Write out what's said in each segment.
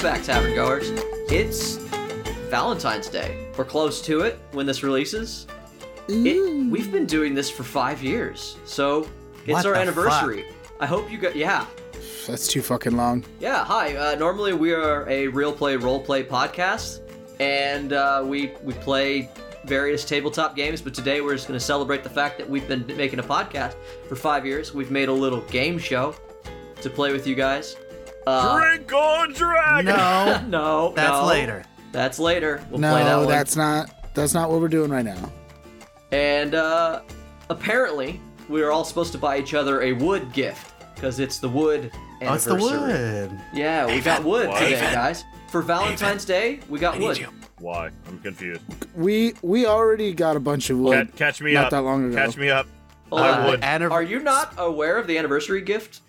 Welcome back, Tavern Goers. It's Valentine's Day. We're close to it when this releases. It, we've been doing this for five years, so it's What our anniversary. I hope you got, yeah. That's too fucking long. Yeah, hi. Uh, normally we are a real play role play podcast, and uh, we we play various tabletop games. But today we're just going to celebrate the fact that we've been making a podcast for five years. We've made a little game show to play with you guys. Uh, Drink on dragon. No, no, that's no. later. That's later. We'll play that No, one. that's not. That's not what we're doing right now. And uh, apparently we are all supposed to buy each other a wood gift because it's the wood. Oh, it's the wood. Yeah, we got wood What? today, Haven. guys. For Valentine's Day, we got wood. Why? I'm confused. We we already got a bunch of Ca- wood. catch me not up. that long ago. Catch me up. Hold I on. would. Anniv- Are you not aware of the anniversary gift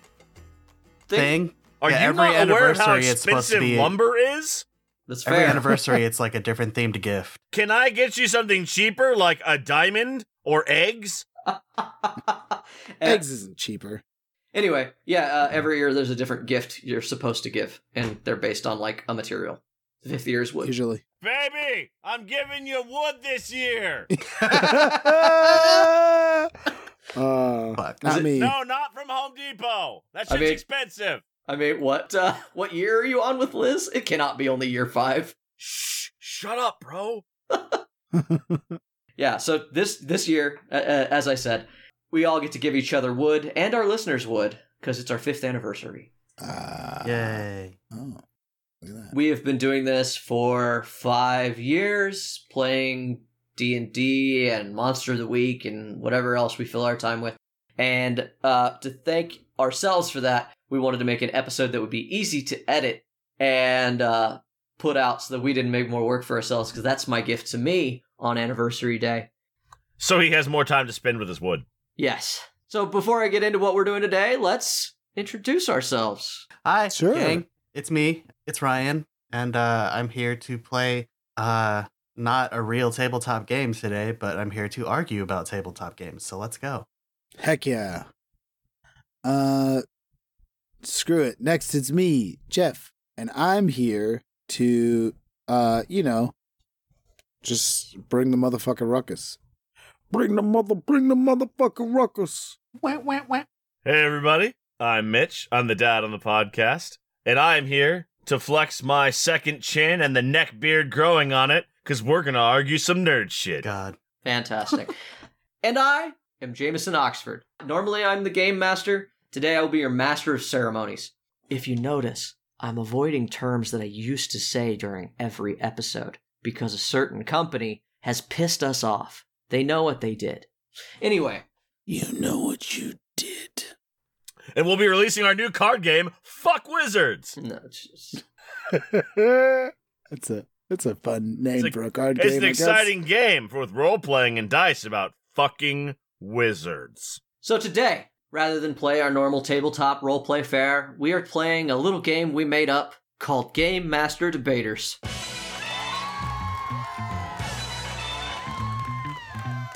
thing? thing? Are Yeah, you every not aware of how anniversary it's supposed to expensive be- lumber is? That's Every fair. anniversary, it's like a different themed gift. Can I get you something cheaper, like a diamond or eggs? Eggs isn't cheaper. Anyway, yeah, uh, every year there's a different gift you're supposed to give, and they're based on like a material. The fifth year is wood. Usually. Baby, I'm giving you wood this year. Uh, Fuck. not it- me. no, not from Home Depot. That I shit's mean- expensive. I mean, what uh, what year are you on with Liz? It cannot be only year five. Shh, shut up, bro. Yeah, so this this year, uh, uh, as I said, we all get to give each other wood, and our listeners wood, because it's our fifth anniversary. Uh, Yay. Oh, look at that. We have been doing this for five years, playing D and D and Monster of the Week and whatever else we fill our time with. And uh, to thank ourselves for that, we wanted to make an episode that would be easy to edit and uh, put out, so that we didn't make more work for ourselves. Because that's my gift to me on anniversary day. So he has more time to spend with his wood. Yes. So before I get into what we're doing today, let's introduce ourselves. Hi, Sure. gang. It's me. It's Ryan, and uh, I'm here to play uh, not a real tabletop game today, but I'm here to argue about tabletop games. So let's go. Heck yeah. Uh, screw it. Next, it's me, Jeff, and I'm here to, uh, you know, just bring the motherfucking ruckus. Bring the mother, bring the motherfucking ruckus. Wah, wah, wah. Hey, everybody. I'm Mitch. I'm the dad on the podcast. And I'm here to flex my second chin and the neck beard growing on it because we're going to argue some nerd shit. God. Fantastic. and I am Jameson Oxford. Normally I'm the game master. Today I will be your master of ceremonies. If you notice, I'm avoiding terms that I used to say during every episode because a certain company has pissed us off. They know what they did. Anyway, You know what you did. And we'll be releasing our new card game, Fuck Wizards. no, it's just- That's a that's a fun name a- for a card It's game. It's an I guess. exciting game for with role playing and dice about fucking wizards. So today, rather than play our normal tabletop roleplay fare, we are playing a little game we made up called Game Master Debaters.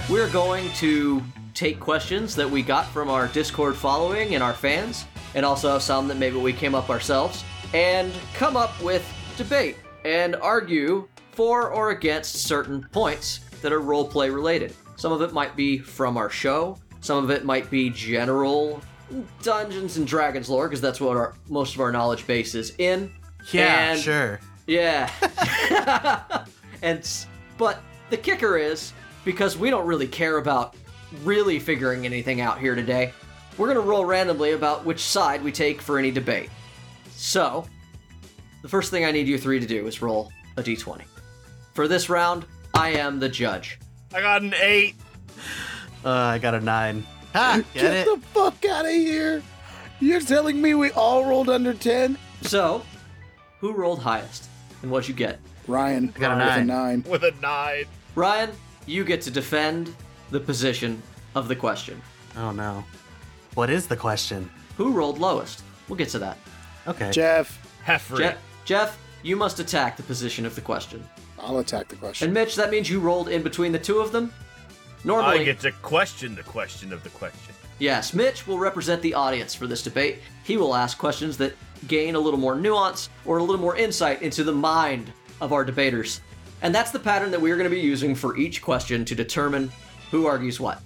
We're going to take questions that we got from our Discord following and our fans, and also some that maybe we came up ourselves, and come up with debate and argue for or against certain points that are roleplay related. Some of it might be from our show, some of it might be general Dungeons and Dragons lore, because that's what our most of our knowledge base is in. Yeah, And- sure. yeah. and but the kicker is because we don't really care about really figuring anything out here today. We're going to roll randomly about which side we take for any debate. So, the first thing I need you three to do is roll a d20. For this round, I am the judge. I got an eight. Uh, I got a nine. Ha! Get, Get it? the fuck out of here! You're telling me we all rolled under ten? So, who rolled highest? And what'd you get? Ryan I got a with nine. a nine. with a nine. Ryan, you get to defend the position of the question. Oh no. What is the question? Who rolled lowest? We'll get to that. Okay. Jeff, Heffrey. Je- Jeff, you must attack the position of the question. I'll attack the question. And Mitch, that means you rolled in between the two of them? Normally, I get to question the question of the question. yes, Mitch will represent the audience for this debate. He will ask questions that gain a little more nuance or a little more insight into the mind of our debaters. And that's the pattern that we're going to be using for each question to determine who argues what.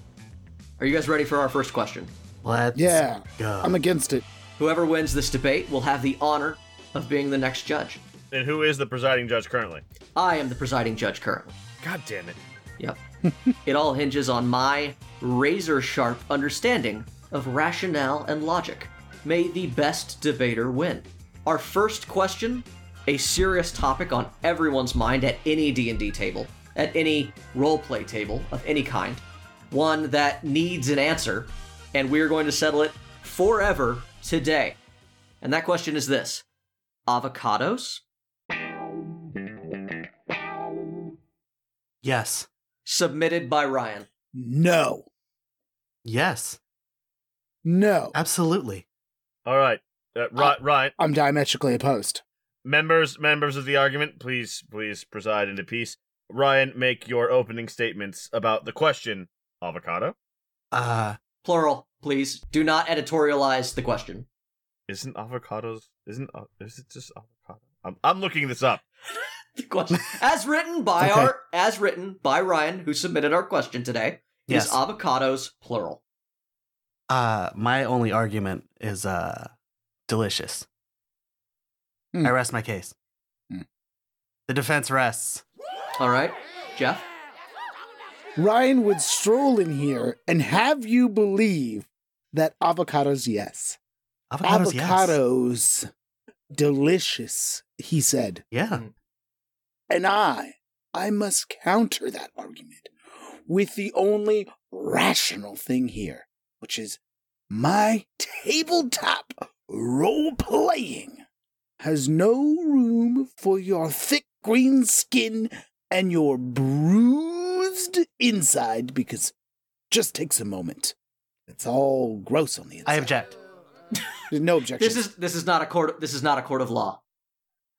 Are you guys ready for our first question? Let's Yeah, go. I'm against it. Whoever wins this debate will have the honor of being the next judge. And who is the presiding judge currently? I am the presiding judge currently. God damn it. Yep. It all hinges on my razor sharp understanding of rationale and logic. May the best debater win. Our first question, a serious topic on everyone's mind at any D&D table, at any roleplay table of any kind. One that needs an answer, and we're going to settle it forever today. And that question is this: avocados? yes. Submitted by Ryan. No, Yes. no. Absolutely. All right. Uh, Ri- Ryan, I'm diametrically opposed. members members of the argument, please please preside into peace. Ryan, make your opening statements about the question avocado. Uh Plural, please. Do not editorialize the question. Isn't avocados isn't uh, is it just avocado? I'm I'm looking this up. The question, as written by Okay. our, as written by Ryan, who submitted our question today, Yes. is avocados plural. uh my only argument is uh delicious. Hmm. I rest my case. Hmm. The defense rests. All right, Jeff. Ryan would stroll in here and have you believe that avocados, yes. Avocados, yes. avocados, delicious, he said. Yeah. And I, I must counter that argument with the only rational thing here, which is my tabletop role playing has no room for your thick green skin and your bruised inside because just takes a moment. It's all gross on the inside. I object. There's no objection. This is this is not a court. This is not a court of law.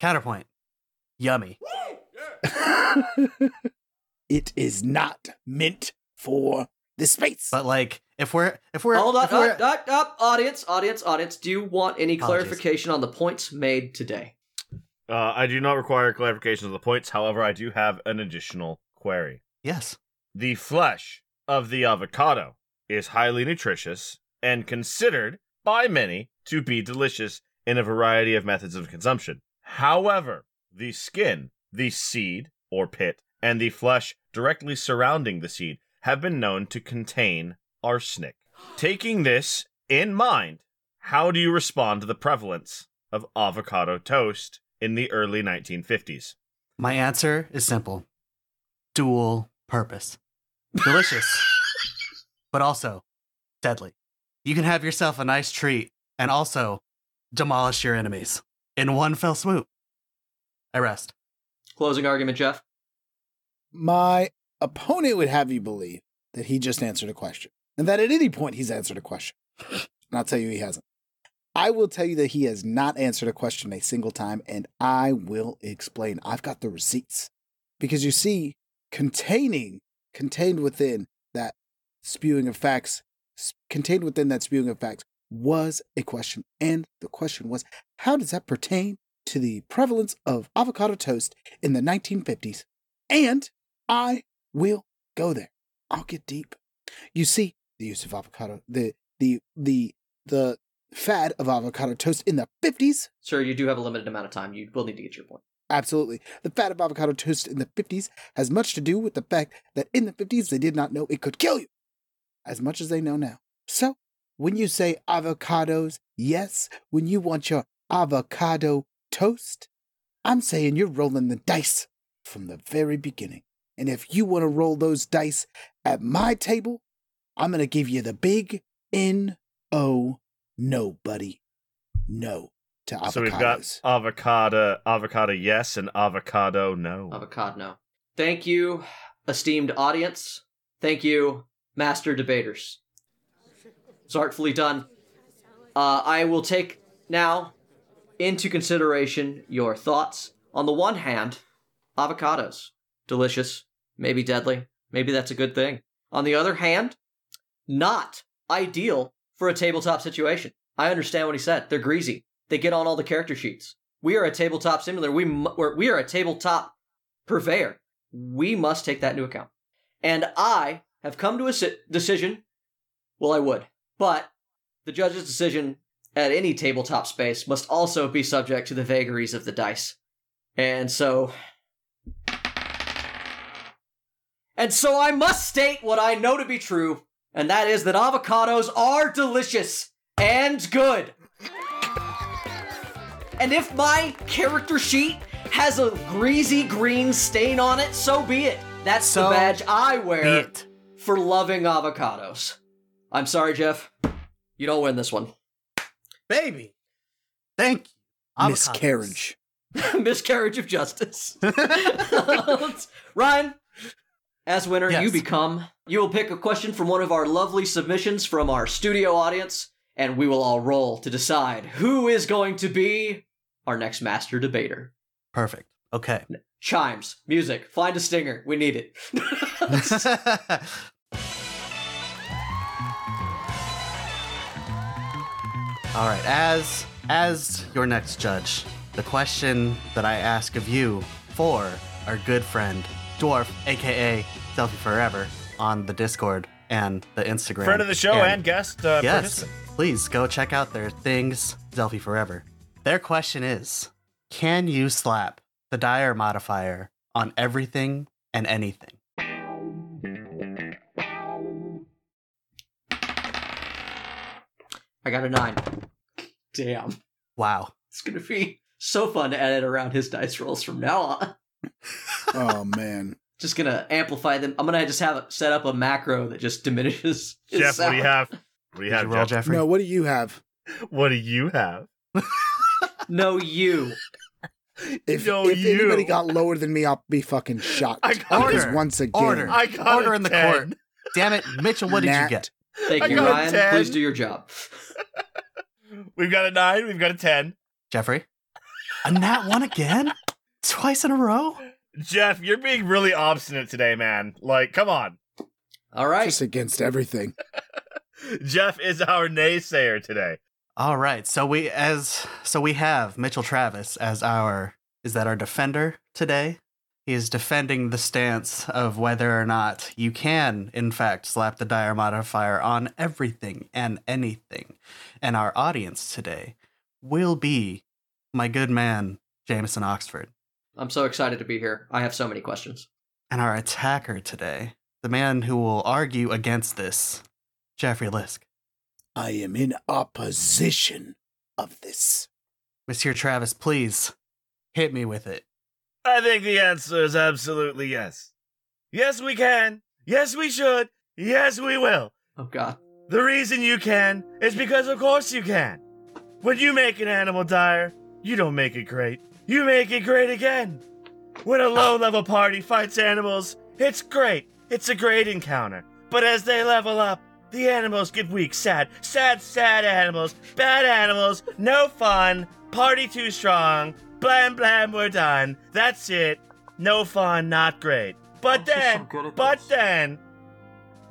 Counterpoint. Yummy. it is not meant for the space. But like if we're if we're Hold on, if we're, up, up, up, audience, audience, audience. Do you want any Apologies. clarification on the points made today? Uh, I do not require clarification of the points. However, I do have an additional query. yes. The flesh of the avocado is highly nutritious and considered by many to be delicious in a variety of methods of consumption. However, the skin, the seed or pit, and the flesh directly surrounding the seed have been known to contain arsenic. Taking this in mind, how do you respond to the prevalence of avocado toast in the early 1950s? My answer is simple. Dual purpose. Delicious. but also deadly. You can have yourself a nice treat and also demolish your enemies in one fell swoop. I rest. Closing argument, Jeff. My opponent would have you believe that he just answered a question and that at any point he's answered a question. And I'll tell you he hasn't. I will tell you that he has not answered a question a single time, and I will explain. I've got the receipts. Because you see, containing, contained within that spewing of facts, contained within that spewing of facts was a question. And the question was, how does that pertain to the prevalence of avocado toast in the 1950s? And I will go there. I'll get deep. You see, the use of avocado, the the the the fad of avocado toast in the 50s, Sir, you do have a limited amount of time. You will need to get your point. absolutely. The fad of avocado toast in the 50s has much to do with the fact that in the 50s they did not know it could kill you as much as they know now. So, when you say avocados, yes, when you want your avocado toast, I'm saying you're rolling the dice from the very beginning. And if you want to roll those dice at my table, I'm going to give you the big N O no, buddy. No to avocados. So we've got avocado, avocado yes, and avocado no. Avocado. no. Thank you, esteemed audience. Thank you, master debaters. It's artfully done. Uh, I will take now into consideration your thoughts. On the one hand, avocados. Delicious, maybe deadly, maybe that's a good thing. On the other hand, not ideal for a tabletop situation. I understand what he said. They're greasy. they get on all the character sheets. We are a tabletop simulator. We we are a tabletop purveyor. We must take that into account. And I have come to a si- decision. Well, I would, but the judge's decision at any tabletop space must also be subject to the vagaries of the dice. And so. And so I must state what I know to be true, and that is that avocados are delicious and good. And if my character sheet has a greasy green stain on it, so be it. That's So the badge I wear for loving avocados. I'm sorry, Jeff. You don't win this one. Baby. Thank you. Avocados. Miscarriage. Miscarriage of justice. Ryan, as winner, Yes. you become. You will pick a question from one of our lovely submissions from our studio audience, and we will all roll to decide who is going to be our next master debater. Perfect. Okay. Chimes, music, find a stinger. We need it. All right, as as your next judge, the question that I ask of you for our good friend Dwarf, aka Selfie Forever, on the Discord and the Instagram. Friend of the show and, guest uh, yes, please go check out their things, Zelfie Forever. Their question is: Can you slap the dire modifier on everything and anything? I got a nine. Damn. Wow. It's going to be so fun to edit around his dice rolls from now on. Oh man. Just going to amplify them. I'm going to just have it set up a macro that just diminishes his Jeff, what do you have? What do you Did have, you roll, Jeff? Jeffrey? No, what do you have? What do you have? No, you. If, No, if you. anybody got lower than me, I'll be fucking shocked. I got Because Order. once again, Order. I got Order in the 10. court. Damn it, Mitchell, what did you get? Thank I you, got Ryan. 10. Please do your job. We've got a nine. We've got a ten. Jeffrey? A nat one again? Twice in a row? Jeff, you're being really obstinate today, man. Like, come on. All right. just against everything. Jeff is our naysayer today. All right. So we as so we have Mitchell Travis as our is that our defender today? He is defending the stance of whether or not you can, in fact, slap the dire modifier on everything and anything. And our audience today will be my good man, Jameson Oxford. I'm so excited to be here. I have so many questions. And our attacker today, the man who will argue against this, Jeffrey Lisk. I am in opposition of this. Monsieur Travis, please hit me with it. I think the answer is absolutely yes. Yes, we can. Yes, we should. Yes, we will. Oh, God. The reason you can is because, of course, you can. When you make an animal dire, you don't make it great. You make it great again. When a low level party fights animals, it's great. It's a great encounter. But as they level up, the animals get weak, sad, sad, sad animals, bad animals, no fun, party too strong, blam blam, we're done. That's it. No fun, not great. But then, but then,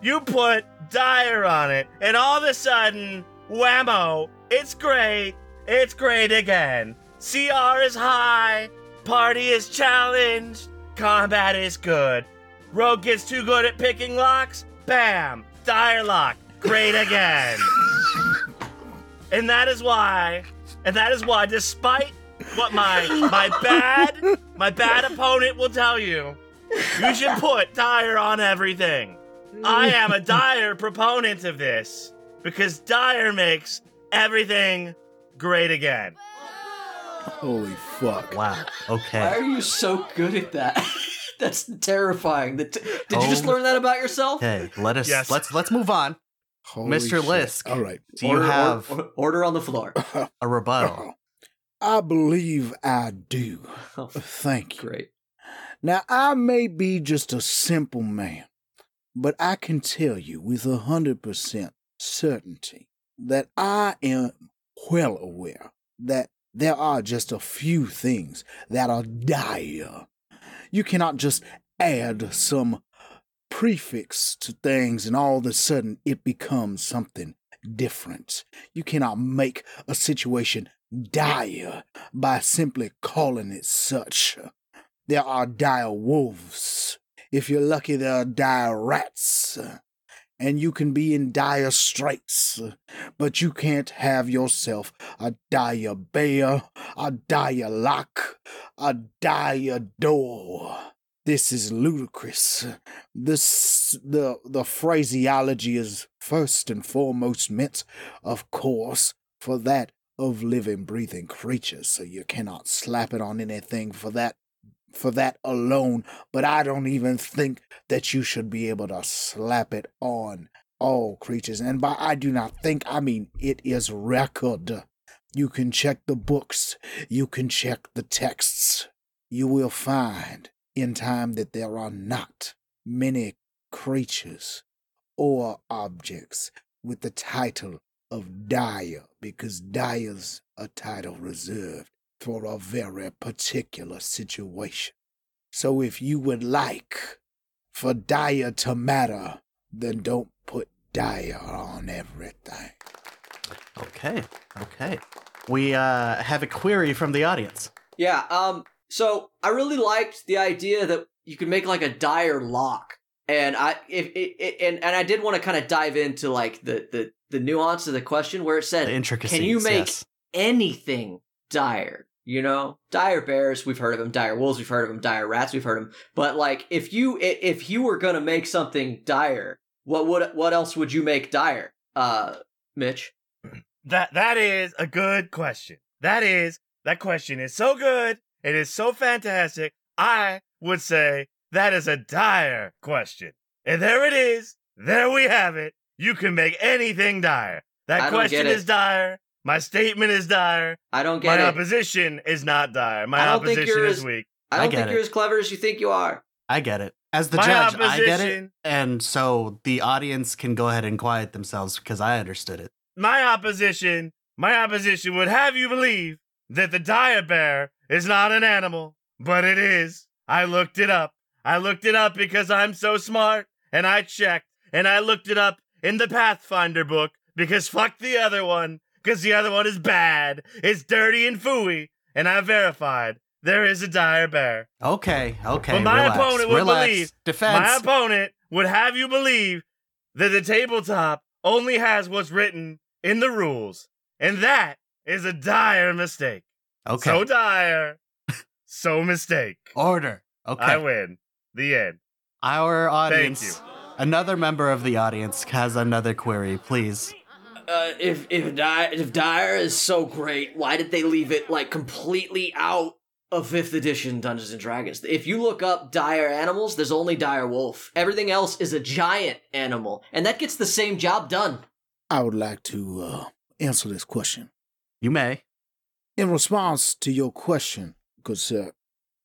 you put Dire on it, and all of a sudden, whammo, it's great. It's great again. CR is high, party is challenged, combat is good. Rogue gets too good at picking locks, bam, Dire lock, great again. and that is why, and that is why, despite what my my bad my bad opponent will tell you, you should put Dire on everything. I am a dire proponent of this because dire makes everything great again. Holy fuck. Wow. Okay. Why are you so good at that? That's terrifying. That did you just learn that about yourself? Okay. Let us Yes. let's let's move on. Holy Mr. shit. Lisk. All right. Do you order, have or- order on the floor? a rebuttal? I believe I do. Oh, Thank you. great. Now, I may be just a simple man, but I can tell you with a hundred percent certainty that I am well aware that there are just a few things that are dire. You cannot just add some prefix to things and all of a sudden it becomes something different. You cannot make a situation dire by simply calling it such. There are dire wolves. If you're lucky, there are dire rats. And you can be in dire straits, but you can't have yourself a dire bear, a dire lock, a dire door. This is ludicrous. This the the phraseology is first and foremost meant, of course, for that of living, breathing creatures, so you cannot slap it on anything for that for that alone, but I don't even think that you should be able to slap it on all creatures. And by I do not think, I mean it is record. You can check the books, you can check the texts. You will find in time that there are not many creatures or objects with the title of dire, because dire's a title reserved for a very particular situation. So if you would like for dire to matter, then don't put dire on everything. Okay, okay. We uh, have a query from the audience. Yeah. Um. So I really liked the idea that you could make like a dire lock, and I if it, it and and I did want to kind of dive into like the the the nuance of the question where it said, "Can you make yes. anything dire?" You know, dire bears, we've heard of them. Dire wolves, we've heard of them. Dire rats, we've heard of them. But like, if you if you were gonna make something dire, what would what else would you make dire? Uh, Mitch. That that is a good question. That is that question is so good. It is so fantastic. I would say that is a dire question. And there it is. There we have it. You can make anything dire. That I question is dire. My statement is dire. I don't My get it. My opposition is not dire. My opposition is as- weak. I I don't get think it. you're as clever as you think you are. I get it. As the My judge, I get it. And so the audience can go ahead and quiet themselves because I understood it. My opposition, my opposition would have you believe that the dire bear is not an animal, but it is. I looked it up. I looked it up because I'm so smart, and I checked, and I looked it up in the Pathfinder book because fuck the other one, because the other one is bad, it's dirty and fooey, and I verified there is a dire bear. Okay, okay. But my relax, opponent would relax. believe- Defense. My opponent would have you believe that the tabletop only has what's written in the rules, and that is a dire mistake. okay. So dire, so mistake. Order. Okay. I win. The end. Our audience, Thank you. Another member of the audience has another query, please. Uh, if if dire if dire is so great, why did they leave it like completely out of fifth edition Dungeons and Dragons? If you look up dire animals, there's only dire wolf. Everything else is a giant animal, and that gets the same job done. I would like to uh, answer this question. You may. In response to your question, good sir,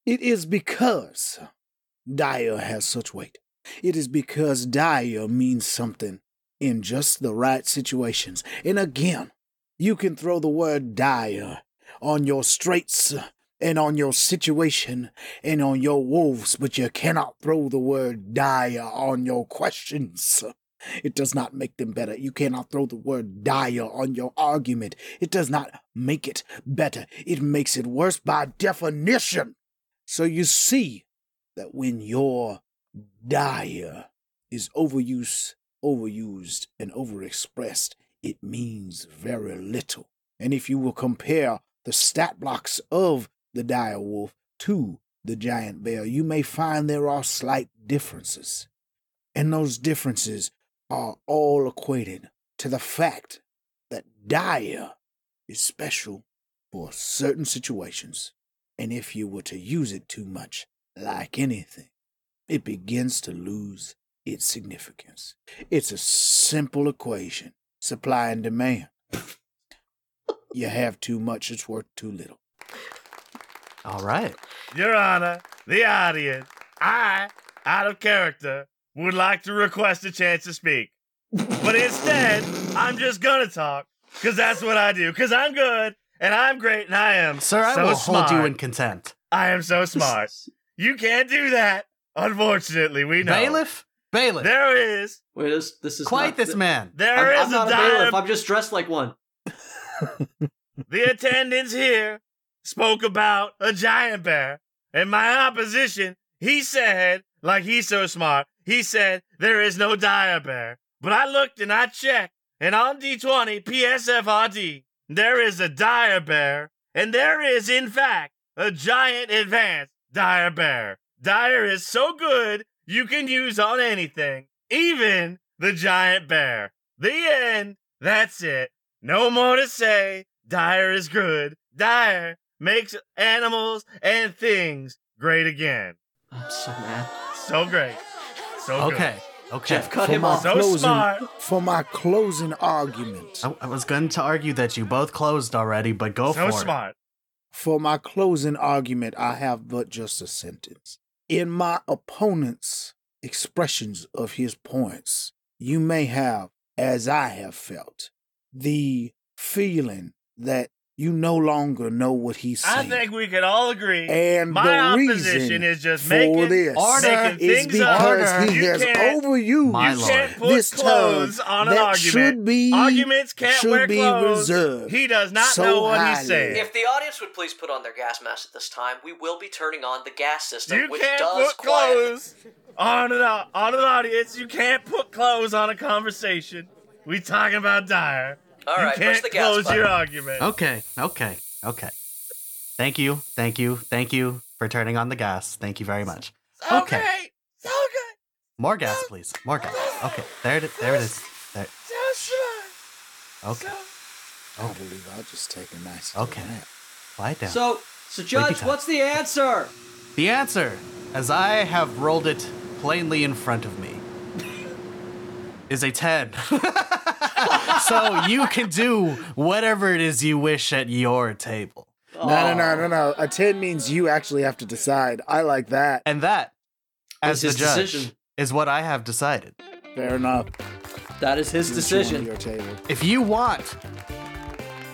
it is because dire has such weight. It is because dire means something in just the right situations. And again, you can throw the word dire on your straits and on your situation and on your wolves, but you cannot throw the word dire on your questions. It does not make them better. You cannot throw the word dire on your argument. It does not make it better. It makes it worse by definition. So you see that when your dire is overused, overused and overexpressed, it means very little. And if you will compare the stat blocks of the dire wolf to the giant bear, you may find there are slight differences. And those differences are all equated to the fact that dire is special for certain situations. And if you were to use it too much, like anything, it begins to lose its significance. It's a simple equation supply and demand. you have too much, it's worth too little. All right. Your Honor, the audience, I, out of character, would like to request a chance to speak. But instead, I'm just gonna talk, because that's what I do, because I'm good, and I'm great, and I am Sir, I so will smart. hold you in contempt. I am so smart. You can't do that. Unfortunately, we know. Bailiff? Bailiff. There is, Wait, this this is Quiet not- this man. there I'm, is I'm not a a bailiff. I'm just dressed like one. the attendants here spoke about a giant bear, and my opposition, he said, like he's so smart, he said there is no dire bear. But I looked and I checked, and on D20 PFSRD, there is a dire bear, and there is, in fact, a giant advanced dire bear. Dire is so good you can use on anything, even the giant bear. The end. That's it. No more to say. Dire is good. Dire makes animals and things great again. I'm so mad. So great. So good. Okay. Okay. Jeff, cut For him my off. So closing, smart. For my closing argument. I, I was going to argue that you both closed already, but go So for smart. For my closing argument, I have but just a sentence. In my opponent's expressions of his points, you may have, as I have felt, the feeling that you no longer know what he's saying. I think we can all agree. and my the opposition reason is just for making, this Order making is things up. because he You has can't- overused My you can't put this clothes on an that argument. should be Arguments can't should wear be clothes. reserved He does not so know what highly. he's saying. If the audience would please put on their gas mask at this time, we will be turning on the gas system, you which can't does put quiet. clothes on an on an audience. You can't put clothes on a conversation. We talking about dire. All you right, can't push the gas close button. your argument. Okay. Okay. Okay. Thank you. Thank you. Thank you for turning on the gas. Thank you very much. So Okay. great. So good. More gas, please. More gas. Okay. There it is. There it is. There. So smart. Okay. I believe I'll just take a nice Okay. little nap. Lie down. So, so Judge, what's the answer? The answer, as I have rolled it plainly in front of me, is a 10. so you can do whatever it is you wish at your table. No, no, no, no, no. A 10 means you actually have to decide. I like that. And that, as Is the his judge, decision. is what I have decided. Fair enough. That is his you decision. Your table. If you want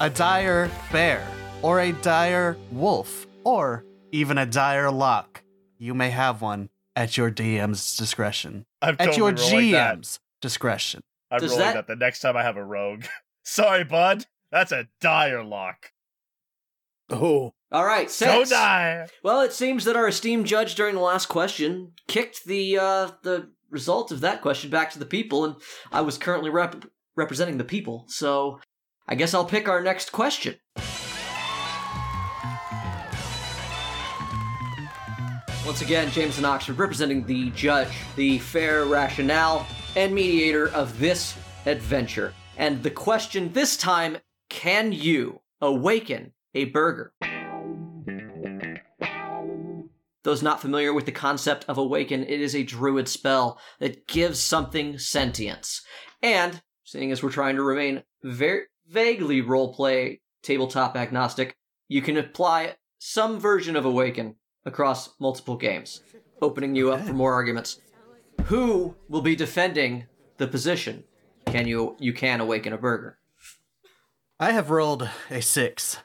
a dire bear, or a dire wolf, or even a dire lock, you may have one at your DM's discretion. I'm At totally your rolling that. GM's discretion. I'm Does rolling that- that... the next time I have a rogue. Sorry, bud. That's a dire lock. Oh, All right, So six. dire. Well, it seems that our esteemed judge during the last question kicked the uh, the result of that question back to the people, and I was currently rep- representing the people. So, I guess I'll pick our next question. Once again, Jameson Oxford representing the judge, the fair rationale and mediator of this adventure. And the question this time can you awaken a burger? Those not familiar with the concept of awaken, it is a druid spell that gives something sentience. And, seeing as we're trying to remain very vaguely roleplay tabletop agnostic, you can apply some version of awaken across multiple games, opening you up for more arguments. Who will be defending the position? Can you you can awaken a burger? I have rolled a six.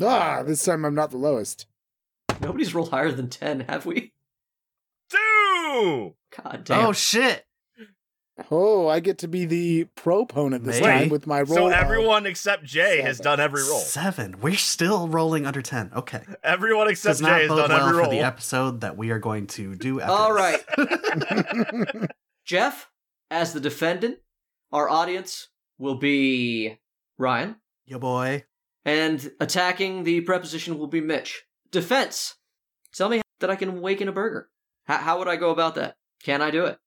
ah, this time I'm not the lowest. Nobody's rolled higher than ten, have we? Two. God damn. Oh shit! Oh, I get to be the proponent this Maybe. time with my roll. So of- everyone except Jay has done every roll. Seven. We're still rolling under ten. Okay. Everyone except Does Jay has done well every for the episode that we are going to do. After All this. right. Jeff, as the defendant, our audience will be Ryan, Yo boy. and attacking the preposition will be Mitch. Defense. Tell me that I can awaken a burger. How, how would I go about that? Can I do it?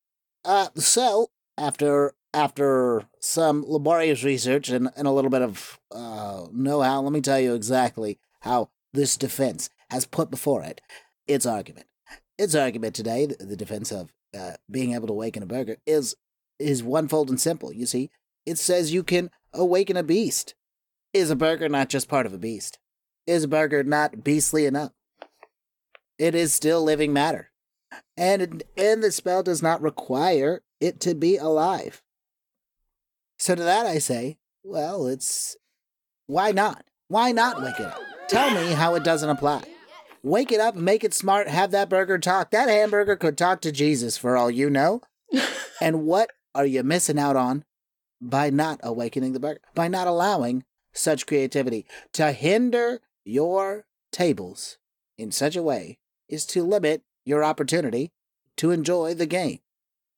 Uh, so after after some laborious research and, and a little bit of uh, know-how, let me tell you exactly how this defense has put before it its argument. Its argument today, the, defense of uh, being able to awaken a burger, is is one fold and simple. You see, it says you can awaken a beast. Is a burger not just part of a beast? Is a burger not beastly enough? It is still living matter and and the spell does not require it to be alive. So to that I say, well, it's why not? Why not wake it up? Tell me how it doesn't apply. Wake it up, make it smart, have that burger talk. That hamburger could talk to Jesus for all you know. and what are you missing out on by not awakening the burger? By not allowing such creativity. To hinder your tables in such a way is to limit your opportunity to enjoy the game.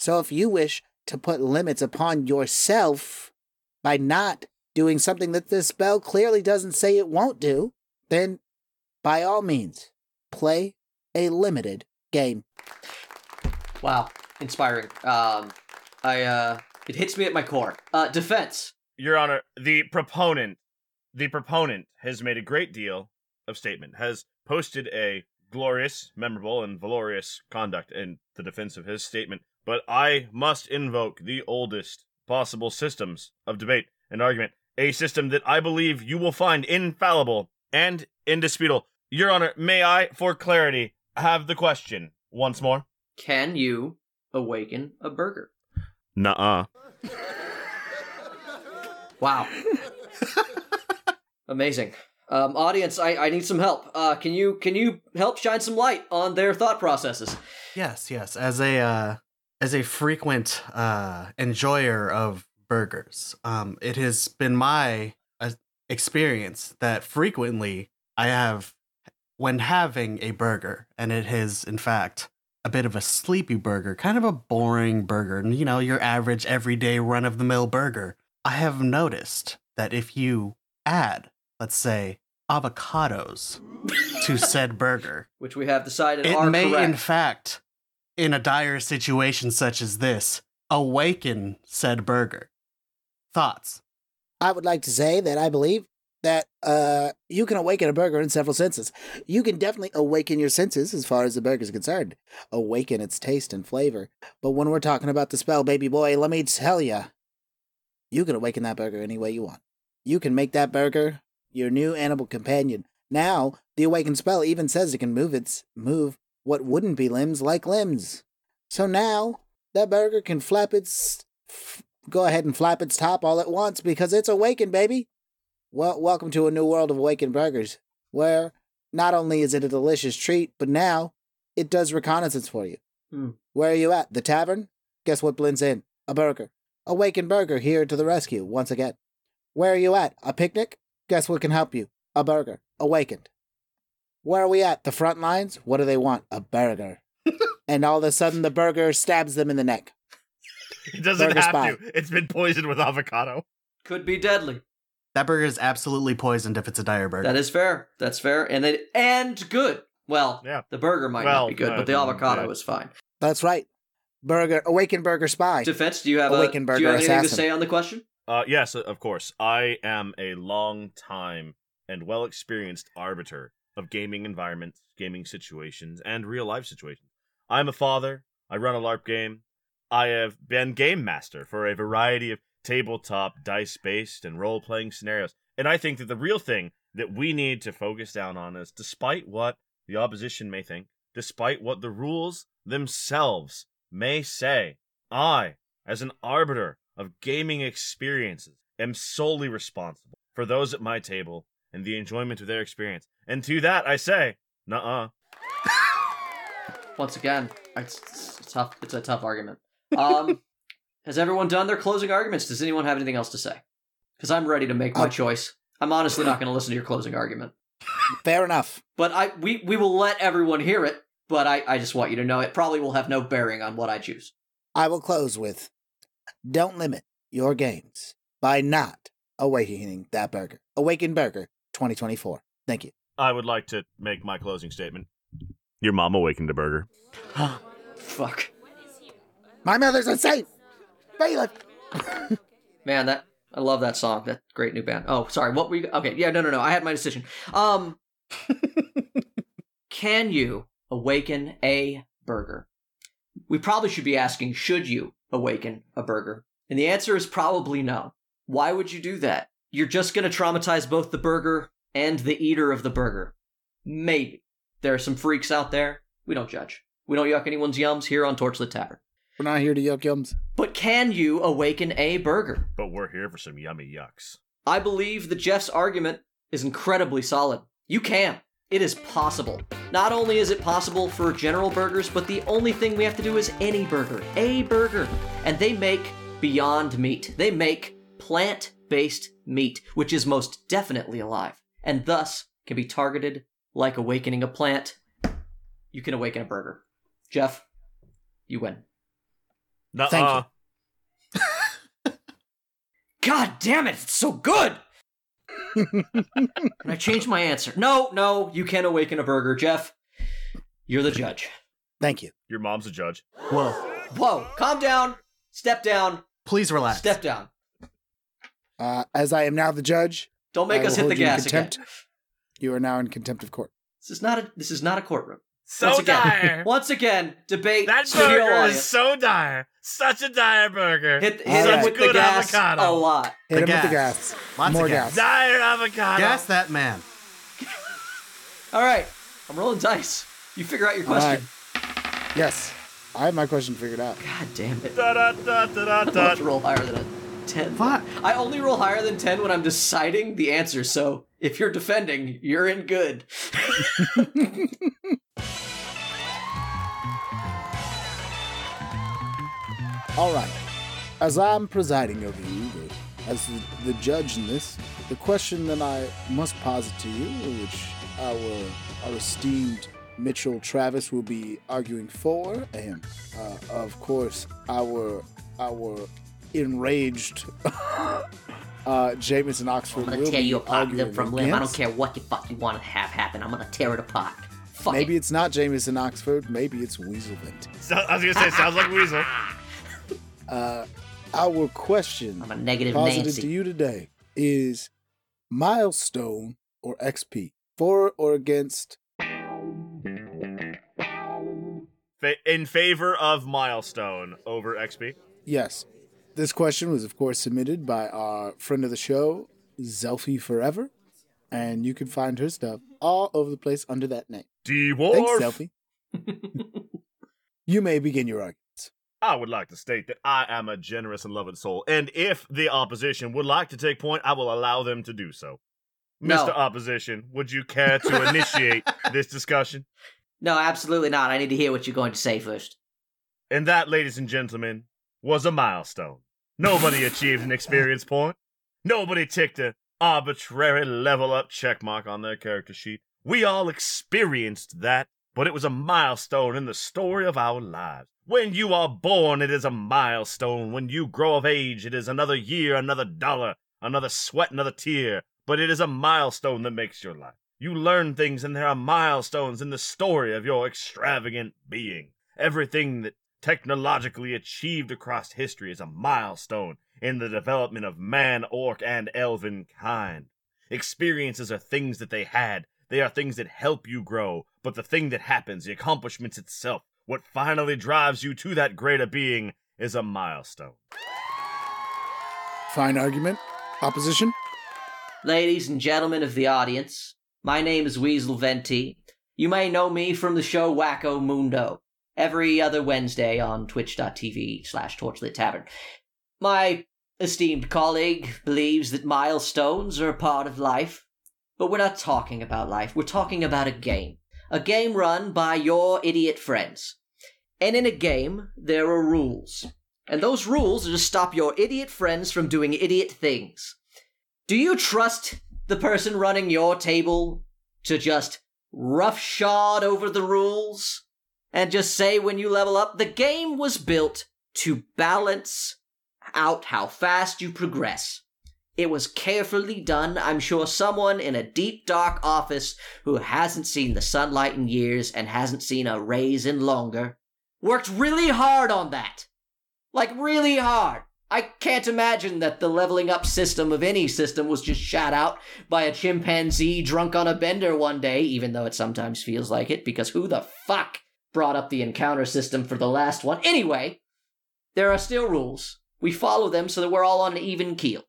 So if you wish to put limits upon yourself by not doing something that this spell clearly doesn't say it won't do, then by all means, play a limited game. Wow, inspiring. Um, I uh, it hits me at my core. Uh, defense. Your Honor, the proponent, the proponent has made a great deal of statement, has posted a glorious, memorable, and valorous conduct in the defense of his statement. But I must invoke the oldest possible systems of debate and argument, a system that I believe you will find infallible and indisputable. Your Honor, may I, for clarity, have the question once more? Can you awaken a burger? Nuh-uh. Wow. Amazing. Um, audience, I, I need some help. Uh, can you can you help shine some light on their thought processes? Yes, yes. As a uh, as a frequent uh, enjoyer of burgers, um, it has been my uh, experience that frequently I have, when having a burger, and it is in fact a bit of a sleepy burger, kind of a boring burger, you know, your average everyday run of the mill burger. I have noticed that if you add, let's say, avocados to said burger, Which we have decided it are may correct. in fact in a dire situation such as this awaken said burger thoughts I would like to say that I believe that uh, you can awaken a burger in several senses. You can definitely awaken your senses as far as the burger is concerned, awaken its taste and flavor. But when we're talking about the spell, baby boy, let me tell you, you can awaken that burger any way you want. You can make that burger your new animal companion. Now, the awakened spell even says it can move its move what wouldn't be limbs like limbs. So now that burger can flap its f- go ahead and flap its top all at once because it's awakened, baby. Well, welcome to a new world of awakened burgers, where not only is it a delicious treat, but now it does reconnaissance for you. Hmm. Where are you at? The tavern? Guess what blends in? A burger. Awakened burger here to the rescue once again. Where are you at? A picnic? Guess what can help you? A burger. Awakened. Where are we at? The front lines? What do they want? A burger. and all of a sudden, the burger stabs them in the neck. It doesn't Burger have spy. to. It's been poisoned with avocado. Could be deadly. that burger is absolutely poisoned if it's a dire burger That is fair. That's fair. And it and good. Well, Yeah. the burger might Well, not be good, uh, but the avocado yeah. is fine. That's right. Burger, awakened burger spy. Defense, do you have a Awakened do you have burger anything to say on the question? Uh, yes, of course. I am a long time and well experienced arbiter of gaming environments, gaming situations, and real life situations. I'm a father. I run a LARP game. I have been game master for a variety of tabletop, dice based, and role playing scenarios. And I think that the real thing that we need to focus down on is despite what the opposition may think, despite what the rules themselves may say, I, as an arbiter of gaming experiences, am solely responsible for those at my table and the enjoyment of their experience. And to that I say, nuh uh. Once again, it's, it's tough. It's a tough argument. Um, has everyone done their closing arguments? Does anyone have anything else to say? Because I'm ready to make my Uh, choice. I'm honestly not going to listen to your closing argument, Fair enough. but I we we will let everyone hear it. But I I just want you to know it probably will have no bearing on what I choose. I will close with don't limit your games by not awakening that burger. Awaken Burger 2024. Thank you. I would like to make my closing statement. Your mom awakened a burger. Fuck, My mother's insane. Bailiff. man, that I love that song. That great new band. Oh, sorry. What were you? Okay, yeah, no, no, no. I had my decision. Um, can you awaken a burger? We probably should be asking, should you awaken a burger? And the answer is probably no. Why would you do that? You're just going to traumatize both the burger and the eater of the burger. Maybe. There are some freaks out there. We don't judge. We don't yuck anyone's yums here on Torchlit Tavern. We're not here to yuck yums. But can you awaken a burger? But we're here for some yummy yucks. I believe that Jeff's argument is incredibly solid. You can. It is possible. Not only is it possible for general burgers, but the only thing we have to do is any burger. A burger. And they make Beyond Meat. They make plant based meat, which is most definitely alive, and thus can be targeted like awakening a plant. You can awaken a burger. Jeff, you win. Nuh-uh. Thank God damn it, it's so good! I changed my answer. No, no, you can't awaken a burger, Jeff. You're the judge. Thank you. Your mom's a judge. Whoa. Whoa, calm down, step down, Please relax. step down. Uh, as I am now the judge. Don't make I us hit the gas again. You are now in contempt of court. This is not a this is not a courtroom. So once again, dire. Once again, debate. That burger audience. is so dire. Such a dire burger. Hit, hit him with the gas avocado. a lot. Hit the him gas. with the gas. Lots More gas. gas. Dire avocado. Gas that man. All right, I'm rolling dice. You figure out your question. Right. Yes, I have my question figured out. God damn it! Da, da, da, da, da. I have to roll higher than it. 10. What? I only roll higher than 10 when I'm deciding the answer, so if you're defending, you're in good. All right. As I'm presiding over you, as the, the judge in this, the question that I must posit to you, which our, our esteemed Mitchell Travis will be arguing for, and uh, of course, our our enraged uh, Jameson Oxford I'm gonna tear you apart limb arguing from limb. I don't care what the fuck you want to have happen. I'm gonna tear it apart. Fuck Maybe it. it's not Jameson Oxford. Maybe it's Weaselvent. So, I was gonna say, sounds like Weasel. Uh, our question I'm a negative Nancy. to you today is milestone or XP for or against in favor of milestone over XP. yes. This question was of course submitted by our friend of the show, Zelfie Forever, and you can find her stuff all over the place under that name. D Thanks, Zelfie. You may begin your arguments. I would like to state that I am a generous and loving soul, and if the opposition would like to take point, I will allow them to do so. No. Mr. Opposition, would you care to initiate this discussion? No, absolutely not. I need to hear what you're going to say first. And that, ladies and gentlemen, was a milestone. Nobody achieved an experience point. Nobody ticked an arbitrary level up check mark on their character sheet. We all experienced that, but it was a milestone in the story of our lives. When you are born, it is a milestone. When you grow of age, it is another year, another dollar, another sweat, another tear. But it is a milestone that makes your life. You learn things, and there are milestones in the story of your extravagant being. Everything that technologically achieved across history is a milestone in the development of man, orc, and elven kind. Experiences are things that they had. They are things that help you grow. But the thing that happens, the accomplishments itself, what finally drives you to that greater being, is a milestone. Fine argument. Opposition? Ladies and gentlemen of the audience, my name is Weasel Venti. You may know me from the show Wacko Mundo, every other Wednesday on twitch.tv slash torchlit tavern. My esteemed colleague believes that milestones are a part of life, but we're not talking about life. We're talking about a game. A game run by your idiot friends. And in a game, there are rules. And those rules are to stop your idiot friends from doing idiot things. Do you trust the person running your table to just roughshod over the rules and just say when you level up? The game was built to balance out how fast you progress. It was carefully done. I'm sure someone in a deep, dark office who hasn't seen the sunlight in years and hasn't seen a raise in longer worked really hard on that. Like, really hard. I can't imagine that the leveling up system of any system was just shot out by a chimpanzee drunk on a bender one day, even though it sometimes feels like it, because who the fuck brought up the encounter system for the last one? Anyway, there are still rules. We follow them so that we're all on an even keel.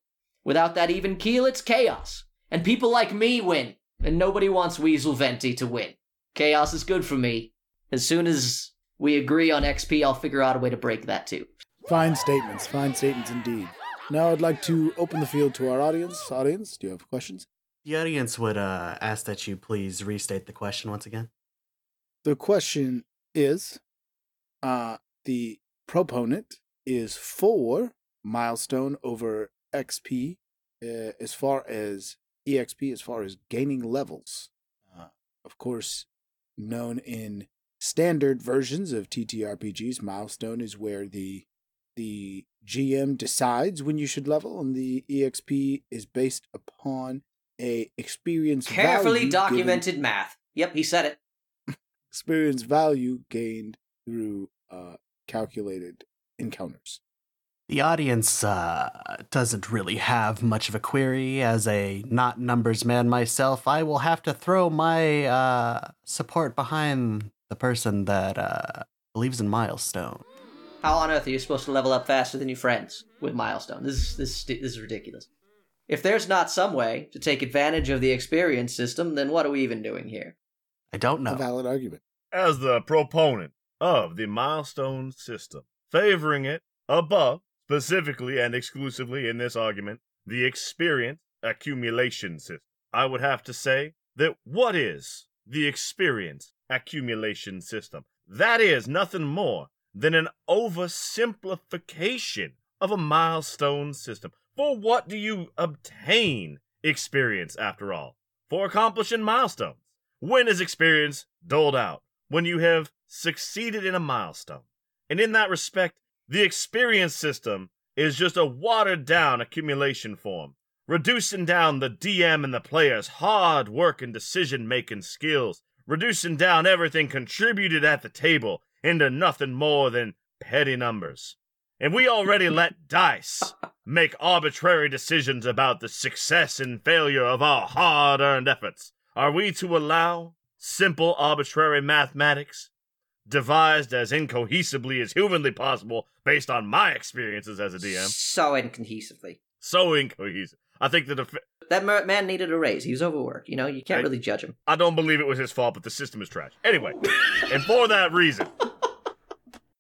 Without that even keel, it's chaos. And people like me win. And nobody wants Weasel Venti to win. Chaos is good for me. As soon as we agree on XP, I'll figure out a way to break that too. Fine statements. Fine statements indeed. Now I'd like to open the field to our audience. Audience, do you have questions? The audience would uh, ask that you please restate the question once again. The question is uh the proponent is for milestone over XP uh, as far as EXP, as far as gaining levels. Uh, of course, known in standard versions of TTRPGs, milestone is where the the GM decides when you should level, and the EXP is based upon a experience Carefully documented math. Yep, he said it. Given- experience value gained through uh, calculated encounters. The audience uh, doesn't really have much of a query. As a not numbers man myself, I will have to throw my uh, support behind the person that uh, believes in milestone. How on earth are you supposed to level up faster than your friends with milestone? This is this is, this is ridiculous. If there's not some way to take advantage of the experience system, then what are we even doing here? I don't A know. valid argument. As the proponent of the milestone system, favoring it above, specifically and exclusively in this argument, the experience accumulation system, I would have to say that what is the experience accumulation system? That is nothing more than an oversimplification of a milestone system. For what do you obtain experience after all? For accomplishing milestones. When is experience doled out? When you have succeeded in a milestone. And in that respect, the experience system is just a watered down accumulation form, reducing down the DM and the player's hard work and decision making skills, reducing down everything contributed at the table into nothing more than petty numbers. And we already let dice make arbitrary decisions about the success and failure of our hard earned efforts. Are we to allow simple arbitrary mathematics, devised as incohesively as humanly possible based on my experiences as a DM, So incohesively. so incohesive? I think the if, That mer- man needed a raise. He was overworked. You know, you can't I- really judge him. I don't believe it was his fault, but the system is trash. Anyway, and for that reason,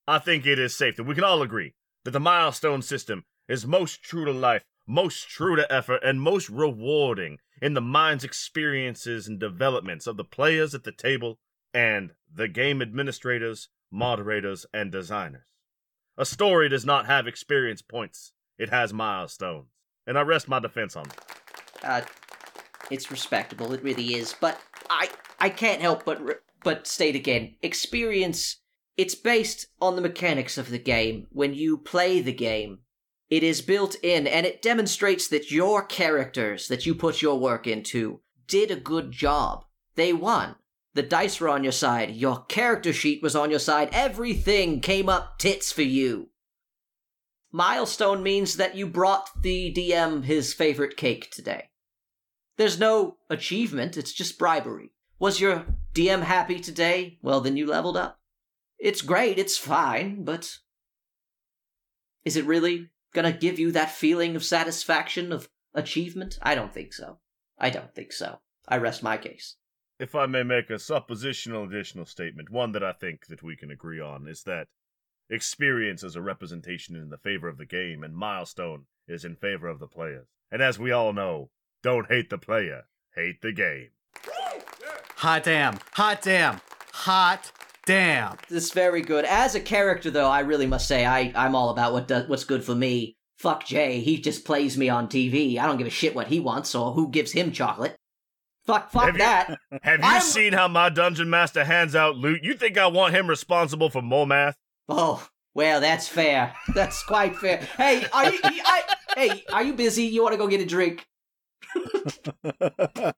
I think it is safe that we can all agree that the milestone system is most true to life, most true to effort, and most rewarding in the mind's experiences and developments of the players at the table and the game administrators, moderators, and designers. A story does not have experience points, it has milestones. And I rest my defense on that. Uh, it's respectable. It really is. But I, I can't help but re- but state again. Experience. It's based on the mechanics of the game. When you play the game, it is built in, and it demonstrates that your characters that you put your work into did a good job. They won. The dice were on your side. Your character sheet was on your side. Everything came up tits for you. Milestone means that you brought the DM his favorite cake today. There's no achievement, it's just bribery. Was your DM happy today? Well, then you leveled up. It's great, it's fine, but. Is it really gonna give you that feeling of satisfaction, of achievement? I don't think so. I don't think so. I rest my case. if I may make a suppositional additional statement, one that I think that we can agree on is that experience is a representation in the favor of the game, and milestone is in favor of the players. And as we all know, don't hate the player, hate the game. Hot damn. Hot damn. Hot damn. This is very good. As a character, though, I really must say I, I'm all about what does, what's good for me. Fuck Jay, he just plays me on TV. I don't give a shit what he wants or who gives him chocolate. Fuck, fuck Have you- that. Have you I'm- seen how my dungeon master hands out loot? You think I want him responsible for more math? Oh, well, that's fair. That's quite fair. Hey, are you? I, hey, are you busy? You want to go get a drink?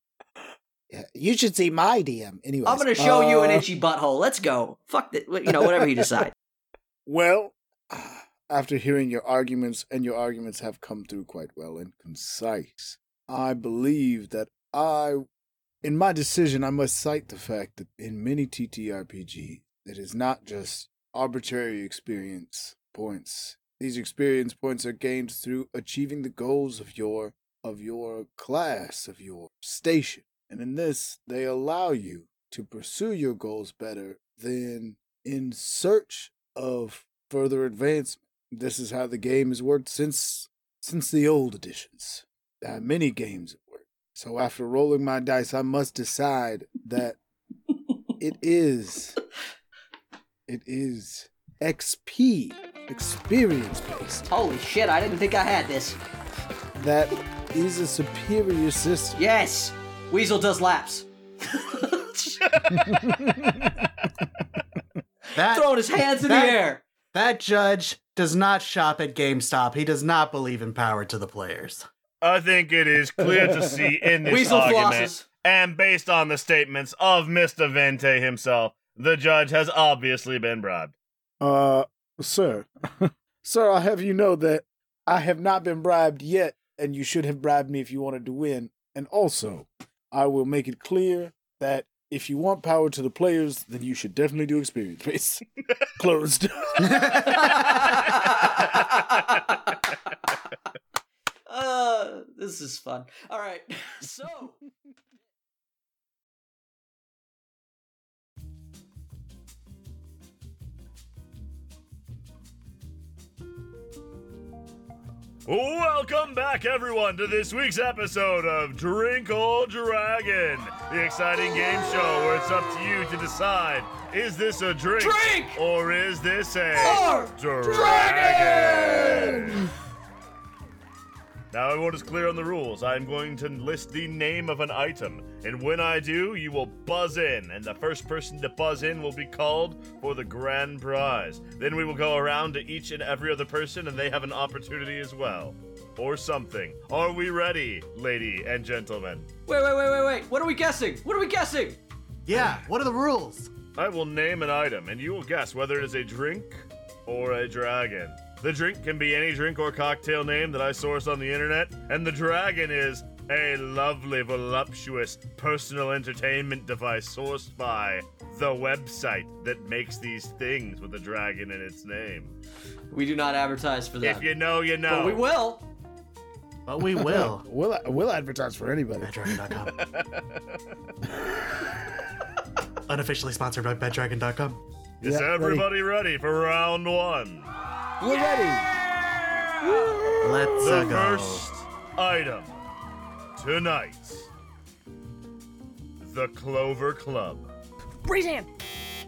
Yeah, you should see my DM. anyway. I'm gonna show you an uh, itchy butthole. Let's go. Fuck that. You know, whatever you decide. Well, after hearing your arguments, and your arguments have come through quite well and concise, I believe that I, in my decision, I must cite the fact that in many TTRPG, it is not just arbitrary experience points. These experience points are gained through achieving the goals of your of your class, of your station. And in this, they allow you to pursue your goals better than in search of further advancement. This is how the game has worked since since the old editions. Uh, many games have worked. So after rolling my dice, I must decide that it is it is XP experience based. Holy shit! I didn't think I had this. That is a superior system. Yes, Weasel does laps. That Throwing his hands in that- the air. that judge does not shop at GameStop. He does not believe in power to the players. I think it is clear to see in this Weasel argument, flosses. and based on the statements of Mr. Venti himself, the judge has obviously been bribed. Uh, sir, sir, I'll have you know that I have not been bribed yet, and you should have bribed me if you wanted to win. And also, I will make it clear that if you want power to the players, then you should definitely do experience based. Closed. uh, this is fun. All right, so Welcome back, everyone, to this week's episode of Drink or Dragon, the exciting game show where it's up to you to decide is this a drink, Drink! or is this a Or dragon? Now, everyone is clear on the rules. I'm going to list the name of an item, and when I do, you will buzz in, and the first person to buzz in will be called for the grand prize. Then we will go around to each and every other person, and they have an opportunity as well. Or something. Are we ready, lady and gentlemen? wait, wait, wait, wait, wait. What are we guessing? What are we guessing? Yeah, what are the rules? I will name an item, and you will guess whether it is a drink or a dragon. The drink can be any drink or cocktail name that I source on the internet, and the dragon is a lovely, voluptuous personal entertainment device sourced by the website that makes these things with a dragon in its name. We do not advertise for that. If you know, you know. But we will. But we will. we'll, we'll advertise for anybody. BadDragon.com. Unofficially sponsored by BadDragon.com. Is Yeah, everybody ready for round one? We're ready. Let's The go. first item tonight the Clover Club. Breezan!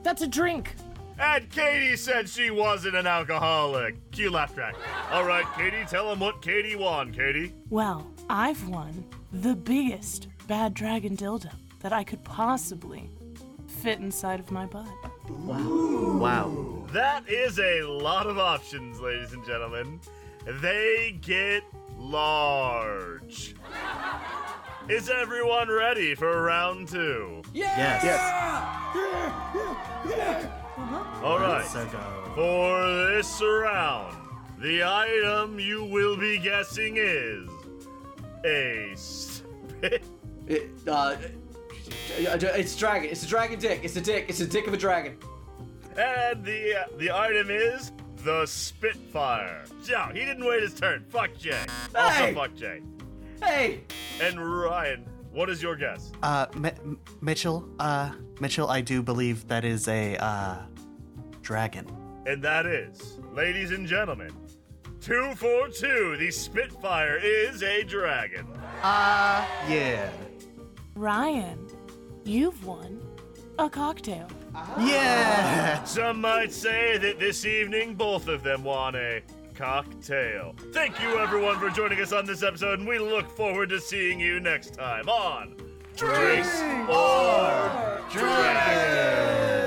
That's a drink! And Katie said she wasn't an alcoholic. Cue laugh track. All right, Katie, tell them what Katie won, Katie. Well, I've won the biggest bad dragon dildo that I could possibly fit inside of my butt. Wow. That is a lot of options, ladies and gentlemen. They get large. Is everyone ready for round two? Yes. All right. Let's uh, go. For this round, the item you will be guessing is a spit. It, uh, it's dragon. It's a dragon dick. It's a dick. It's a dick of a dragon. And the the item is the Spitfire. Yeah, he didn't wait his turn. Fuck Jay. Also fuck Jay. Hey, And Ryan, what is your guess? Uh, M- M- Mitchell, uh, Mitchell, I do believe that is a, uh, dragon. And that is, ladies and gentlemen, two for two. The Spitfire is a dragon. Uh, yeah. Ryan, you've won a cocktail. Yeah! Some might say that this evening both of them won a cocktail. Thank you everyone for joining us on this episode, and we look forward to seeing you next time on Drinks or Dragons.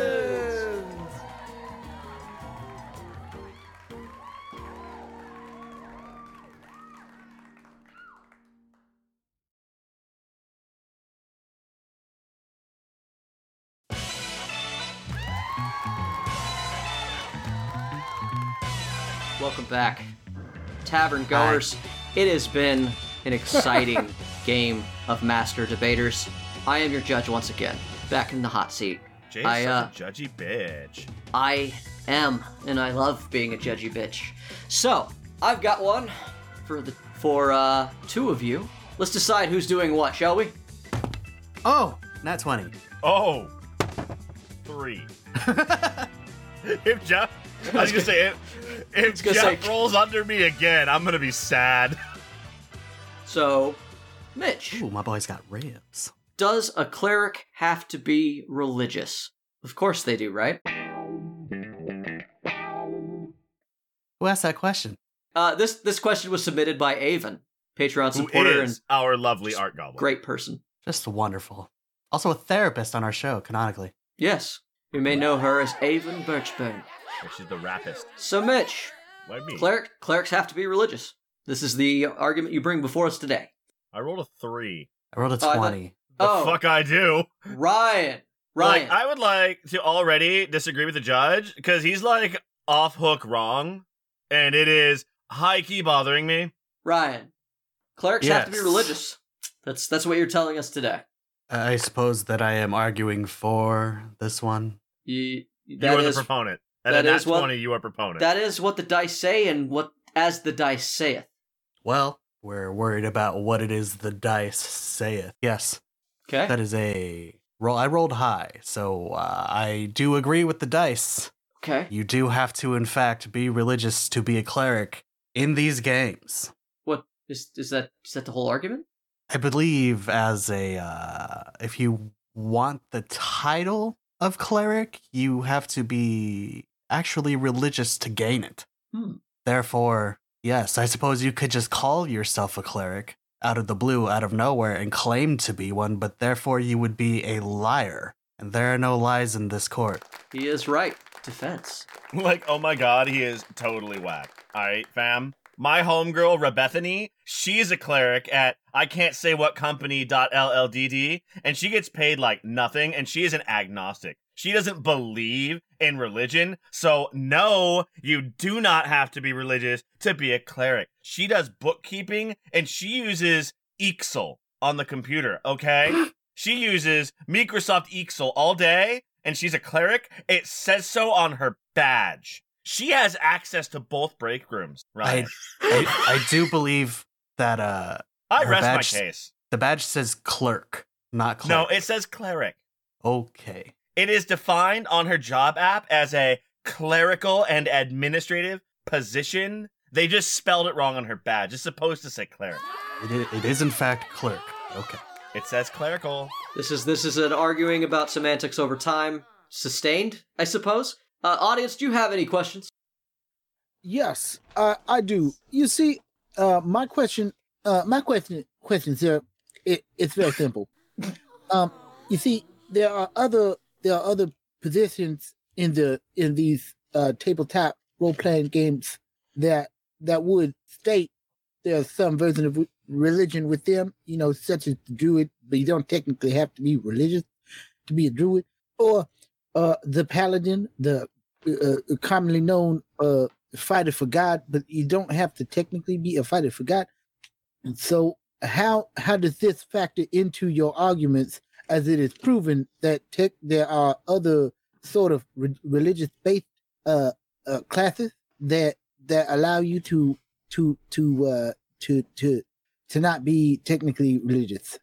Welcome back, tavern goers. It has been an exciting game of master debaters. I am your judge once again, back in the hot seat. Jay's I, uh, such a judgy bitch. I am, and I love being a judgy bitch. So, I've got one for the for uh two of you. Let's decide who's doing what, shall we? Oh, not 20. Oh, three. if Jeff, I was gonna say if, if gonna Jeff say- rolls under me again, I'm gonna be sad. So, Mitch, Ooh, my boy's got ribs. does a cleric have to be religious? Of course they do, right? Who asked that question? Uh, this this question was submitted by Avon. Patreon Who supporter and is our lovely art goblin? great person. Just wonderful. Also a therapist on our show, canonically. Yes, we may know her as Avon Birchburn. She's the rapist. So, Mitch, Why me? cleric, clerics have to be religious. This is the argument you bring before us today. I rolled a three. I rolled a uh, Oh, I thought- 20. The Oh. fuck I do. Ryan, Ryan, Like, I would like to already disagree with the judge because he's like off hook wrong, and it is high key bothering me. Ryan. Clerics have to be Yes. religious. That's that's what you're telling us today. I suppose that I am arguing for this one. You, you are is the proponent. And that at is that what- 20, you are proponent. that is what the dice say, and what as the dice saith. Well, we're worried about what it is the dice saith. Yes, Okay. that is a roll. I rolled high, so uh, I do agree with the dice. okay. You do have to, in fact, be religious to be a cleric in these games. What is is that? Is that the whole argument? I believe as a uh, if you want the title of cleric, you have to be actually religious to gain it. Hmm. Therefore, yes, I suppose you could just call yourself a cleric out of the blue, out of nowhere, and claim to be one, but therefore you would be a liar. And there are no lies in this court. He is right. Defense. like, oh my god, he is totally whack. Alright, fam. My homegirl, Rebethany, she's a cleric at I can't say what company LLDD, and she gets paid like nothing, and she is an agnostic. She doesn't believe in religion, so no, you do not have to be religious to be a cleric. She does bookkeeping, and she uses Excel on the computer, okay? she uses Microsoft Excel all day, and she's a cleric. It says so on her badge. She has access to both break rooms, right? I, I do believe that uh, I, rest badge- my case. the badge says clerk, not No, it says cleric. okay. It is defined on her job app as a clerical and administrative position. They just spelled it wrong on her badge. It's supposed to say cleric. It is, it is in fact clerk. Okay. It says clerical. This is this is an arguing about semantics over time. Sustained, I suppose. Uh, audience, do you have any questions? Yes, uh, I do. You see, uh, my question, uh, my question, question, sir, it, it's very simple. Um, you see, there are other there are other positions in the in these uh, tabletop role playing games that that would state there's some version of religion with them. You know, such as the druid, but you don't technically have to be religious to be a druid, or uh, the paladin, the uh, commonly known uh, fighter for God, but you don't have to technically be a fighter for God. And so, how how does this factor into your arguments, as it is proven that tech, there are other sort of re- religious based uh, uh, classes that that allow you to to to uh, to to to not be technically religious?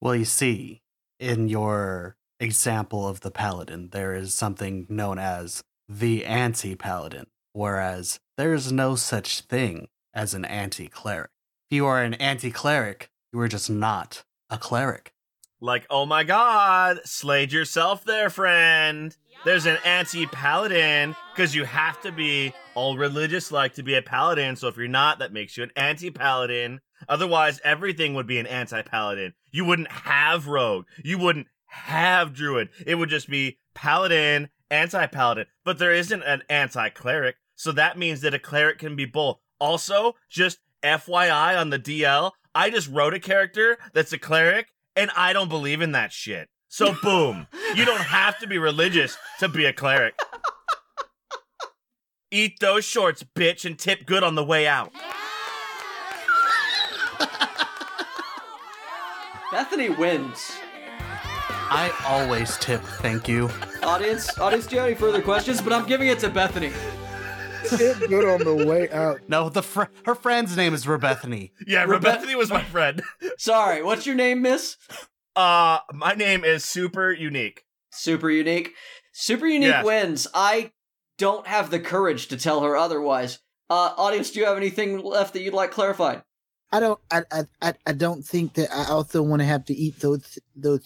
Well, you see, in your example of the paladin, there is something known as the anti paladin, whereas there is no such thing as an anti cleric. If you are an anti cleric, you are just not a cleric. Like, oh my god, slayed yourself there, friend. There's an anti paladin because you have to be all religious like to be a paladin. So if you're not, that makes you an anti paladin. Otherwise, everything would be an anti paladin. You wouldn't have rogue. You wouldn't have druid. It would just be paladin, anti paladin. But there isn't an anti cleric. So that means that a cleric can be both. Also, just FYI on the DL, I just wrote a character that's a cleric and I don't believe in that shit. So boom, you don't have to be religious to be a cleric. Eat those shorts, bitch, and tip good on the way out. Bethany wins. I always tip, thank you. Audience, audience, do you have any further questions? But I'm giving it to Bethany. It's good on the way out. No, the fr- her friend's name is Rebethany. Yeah, Rebe- Rebethany was my friend. Sorry, what's your name, Miss? Uh, my name is super unique. Super unique. Super unique Yes. wins. I don't have the courage to tell her otherwise. Uh, audience, do you have anything left that you'd like clarified? I don't. I. I. I, I don't think that I also want to have to eat those those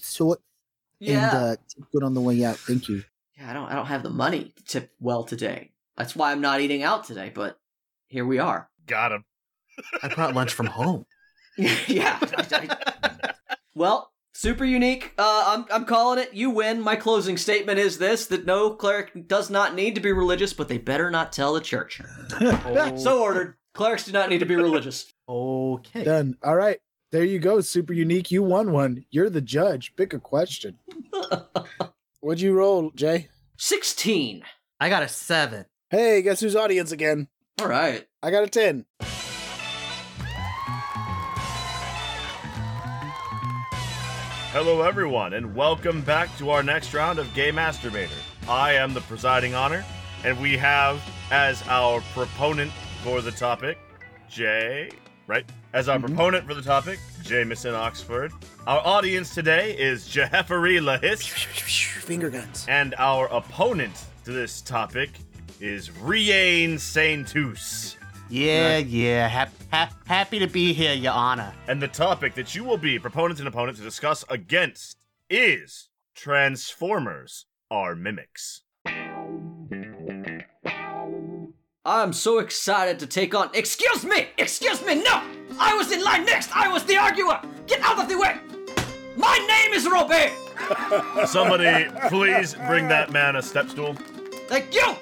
shorts and uh, good on the way out. Thank you. Yeah, I don't I don't have the money to tip well today. That's why I'm not eating out today, but here we are. Got him. I brought lunch from home. yeah. well, super unique. Uh, I'm I'm calling it. You win. My closing statement is this: that no cleric does not need to be religious, but they better not tell the church. So ordered. Clerics do not need to be religious. Okay. Done. All right. There you go. Super unique. You won one. You're the judge. Pick a question. What'd you roll, Jay? Sixteen. I got a seven. Hey, guess who's audience again? All right. I got a 10. Hello, everyone, and welcome back to our next round of Gay Masturbator. I am the presiding honor, and we have as our proponent for the topic, Jay, right? As our mm-hmm. proponent for the topic, Jameson Oxford. Our audience today is Jeheferi Lahis, Finger guns. and our opponent to this topic is Riane Saintus. Yeah, yeah. Hap- hap- happy to be here, Your Honor. And the topic that you will be proponents and opponents to discuss against is Transformers are mimics. I'm so excited to take on. Excuse me! Excuse me! No! I was in line next! I was the arguer! Get out of the way! My name is Robert! Somebody, please bring that man a step stool. Thank you!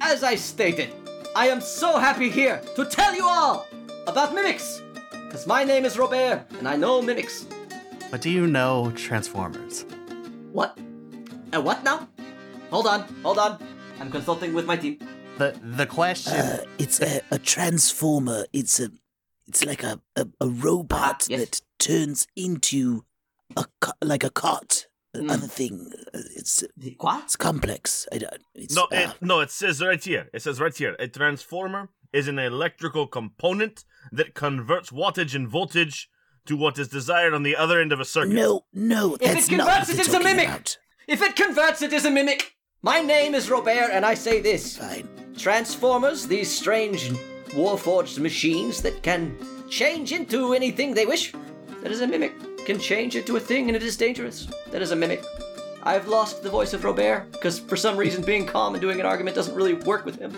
As I stated, I am so happy here to tell you all about mimics! Because my name is Robert, and I know mimics. But do you know Transformers? What? Uh, what now? Hold on, hold on. I'm consulting with my team. The the question. Uh, it's a, a transformer. It's a, it's like a a, a robot Ah, yes. that turns into a co- like a cot. Mm. Other thing. Uh, It's What? it's complex. I don't. It's, No, uh, it, no, it says right here. It says right here. A transformer is an electrical component that converts wattage and voltage to what is desired on the other end of a circuit. no, no. If That's it not converts what it, they're it's a mimic. about. If it converts, it is a mimic. My name is Robert, and I say this. Fine. Transformers, these strange warforged machines that can change into anything they wish. That is a mimic. Can change into a thing and it is dangerous. That is a mimic. I've lost the voice of Robert because for some reason being calm and doing an argument doesn't really work with him.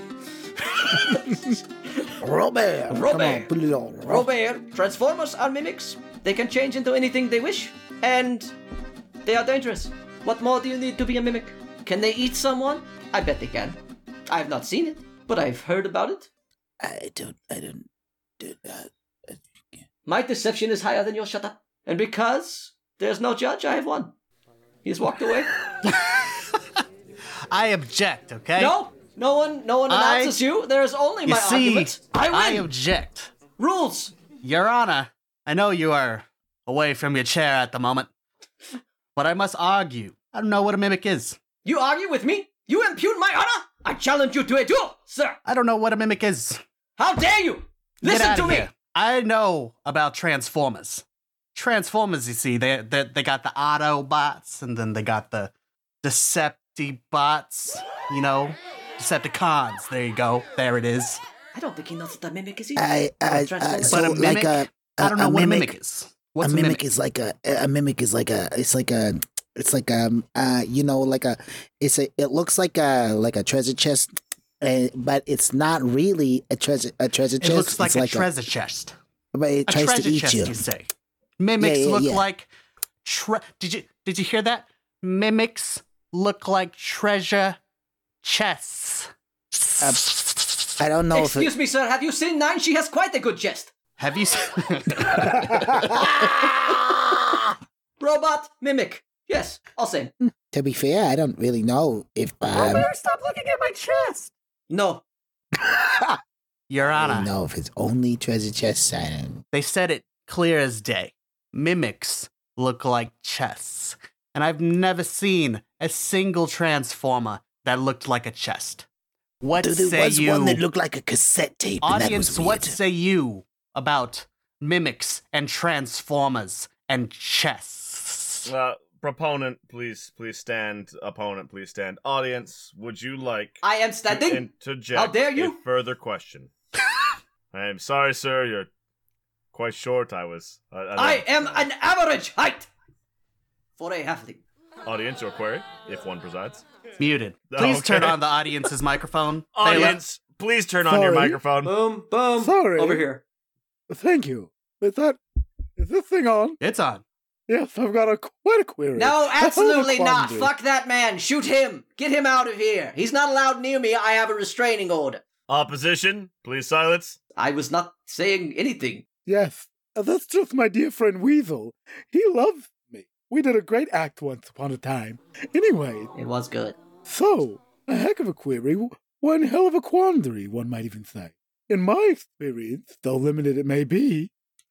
Robert. Robert. on, put it on. Robert, Transformers are mimics. They can change into anything they wish, and they are dangerous. What more do you need to be a mimic? Can they eat someone? I bet they can. I have not seen it, but I've heard about it. I don't. I don't. do- Uh, My deception is higher than your shut up. And because there's no judge, I have won. He's walked away. I object. Okay. no, no one, no one I- announces you. There is only You my see, argument. I win. I object. Rules. Your Honor, I know you are away from your chair at the moment, but I must argue. I don't know what a mimic is. You argue with me? You impugn my honor? I challenge you to a duel, sir. I don't know what a mimic is. How dare you? Listen to me. here. I know about Transformers. Transformers, you see, they, they they got the Autobots, and then they got the Deceptibots. You know, Decepticons. There you go. There it is. I don't think he knows what a mimic is either. I. I. Transformers. I But so a like mimic? a. I don't know a what mimic, a mimic is. What's a mimic, is like a a mimic is like a it's like a it's like um uh you know like a it's a it looks like a like a treasure chest uh, but it's not really a treasure a treasure chest. It looks like it's a like treasure chest. a, but it A tries treasure to eat chest, you you say. Mimics yeah, look yeah. like tre- Did you did you hear that? Mimics look like treasure chests. I don't know if it, Excuse me, sir. Have you seen Nine? She has quite a good chest. Have you seen Robot, mimic. Yes, all same. to be fair I don't really know if um stop looking at my chest. No. Your I Honor, don't if it's only treasure chests I don't they said it clear as day. Mimics look like chests. And I've never seen a single transformer that looked like a chest. What Dude, there say was you? one that looked like a cassette tape and that Audience, was what say you about mimics and transformers and chests? Uh, proponent, please, please stand. Opponent, please stand. Audience, would you like I am to standing. interject How dare you? a further question? I am sorry, sir. You're quite short. I was. I, I I am an average height for a halfling. Audience, your query, if one presides. Muted. Please turn on the audience's microphone. They let- Audience, please turn on your microphone. Boom, boom. Sorry. Over here. Thank you. Is that is this thing on? It's on. Yes, I've got a quite a query. No, A hell of a absolutely not. Fuck that man. Shoot him. Get him out of here. He's not allowed near me. I have a restraining order. Opposition, please silence. I was not saying anything. Yes, uh, that's just my dear friend Weasel. He loves me. We did a great act once upon a time. Anyway, It was good. so a heck of a query, one hell of a quandary, one might even say. In my experience, though limited it may be,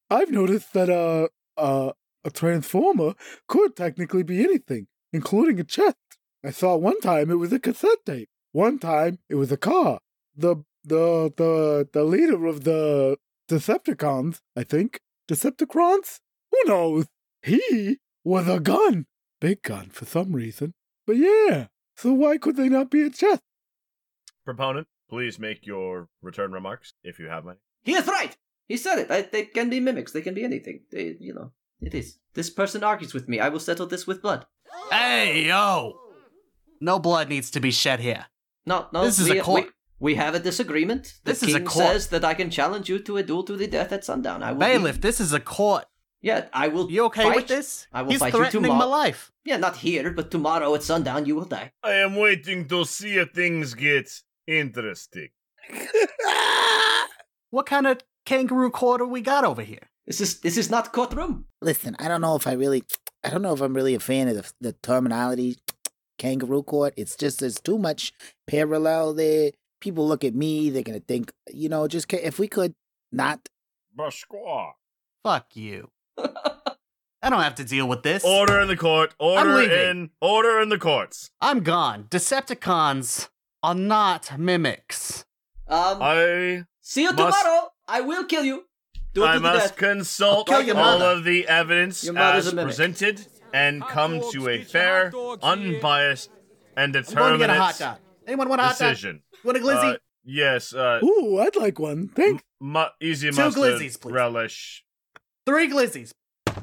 I've noticed that uh, uh, a transformer could technically be anything, including a chest. I saw one time it was a cassette tape. One time it was a car. The the the the leader of the Decepticons, I think. Decepticons? Who knows? He was a gun. Big gun for some reason. But yeah. So why could they not be a chest? Proponent, please make your return remarks if you have any. He is right. He said it. I, they can be mimics. They can be anything. They, you know, it is. This person argues with me. I will settle this with blood. Hey, yo! No blood needs to be shed here. No, no. This is we, a court. We, we have a disagreement. The This is a king court. says that I can challenge you to a duel to the death at sundown. I will. be- Bailiff, this is a court. Yeah, I will. You okay fight. with this? I will He's fight you threatening tomorrow. my life. Yeah, not here, but tomorrow at sundown you will die. I am waiting to see if things get interesting. What kind of kangaroo court do we got over here? This is this is not courtroom. Listen, I don't know if I really, I don't know if I'm really a fan of the, the terminology kangaroo court. It's just there's too much parallel there. People look at me, they're gonna think, you know, just ca- if we could not. Bashqua. Fuck you. I don't have to deal with this. Order in the court. Order leaving. in. Order in the courts. I'm gone. Decepticons are not mimics. Um, I see you must- tomorrow. I will kill you. Do I must death. consult I'll kill your all of the evidence as presented and come to a fair, unbiased, and I'm going to get a hot determinate dog. Anyone want a hot dog? decision. Want a glizzy? Uh, yes. Uh, Ooh, I'd like one. Thanks. mu- easy Two mustard glizzies, please. relish. Three glizzies.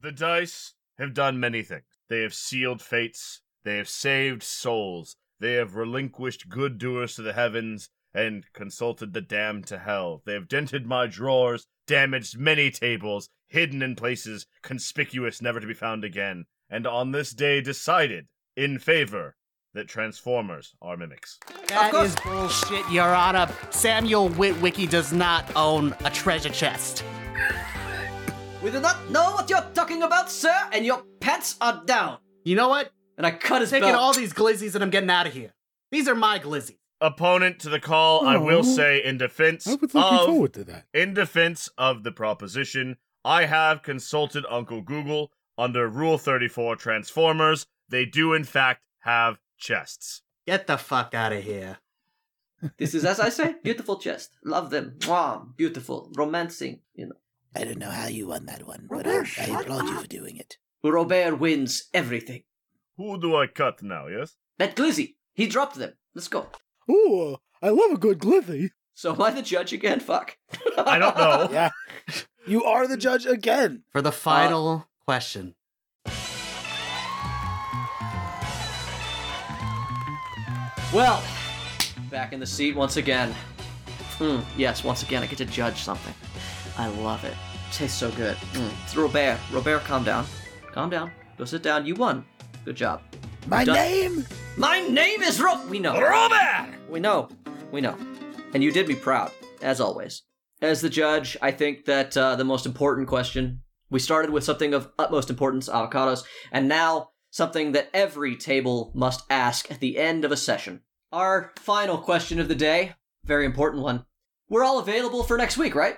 The dice have done many things. They have sealed fates. They have saved souls. They have relinquished good doers to the heavens and consulted the damned to hell. They have dented my drawers, damaged many tables, hidden in places conspicuous never to be found again, and on this day decided in favor that Transformers are mimics. That is course. is bullshit, Your Honor. Samuel Witwicky does not own a treasure chest. We do not know what you're talking about, sir, and your pants are down. You know what? And I cut his I'm taking belt. all these glizzies and I'm getting out of here. These are my glizzies. Opponent to the call, I will say in defense I was looking of forward to that. In defense of the proposition, I have consulted Uncle Google under Rule 34 Transformers. They do, in fact, have chests. Get the fuck out of here. This is, as I say, beautiful chest. Love them. Mwah, beautiful, romancing. You know, I don't know how you won that one, but I, I applaud you for doing it. Robert wins everything. Who do I cut now, yes? That Glizzy, he dropped them. Let's go. Ooh, I love a good glithy. So am I the judge again? Fuck. I don't know. Yeah. You are the judge again. For the final question. Well, back in the seat once again. Mm, yes, once again I get to judge something. I love it. tastes so good. Mm. It's Robert. Robert, calm down. Calm down. Go sit down. You won. Good job. My Done. name? My name is Ro. We know. Robert! We know. We know. And you did me proud, as always. As the judge, I think that uh, the most important question. We started with something of utmost importance, avocados, and now something that every table must ask at the end of a session. Our final question of the day, very important one. We're all available for next week, right?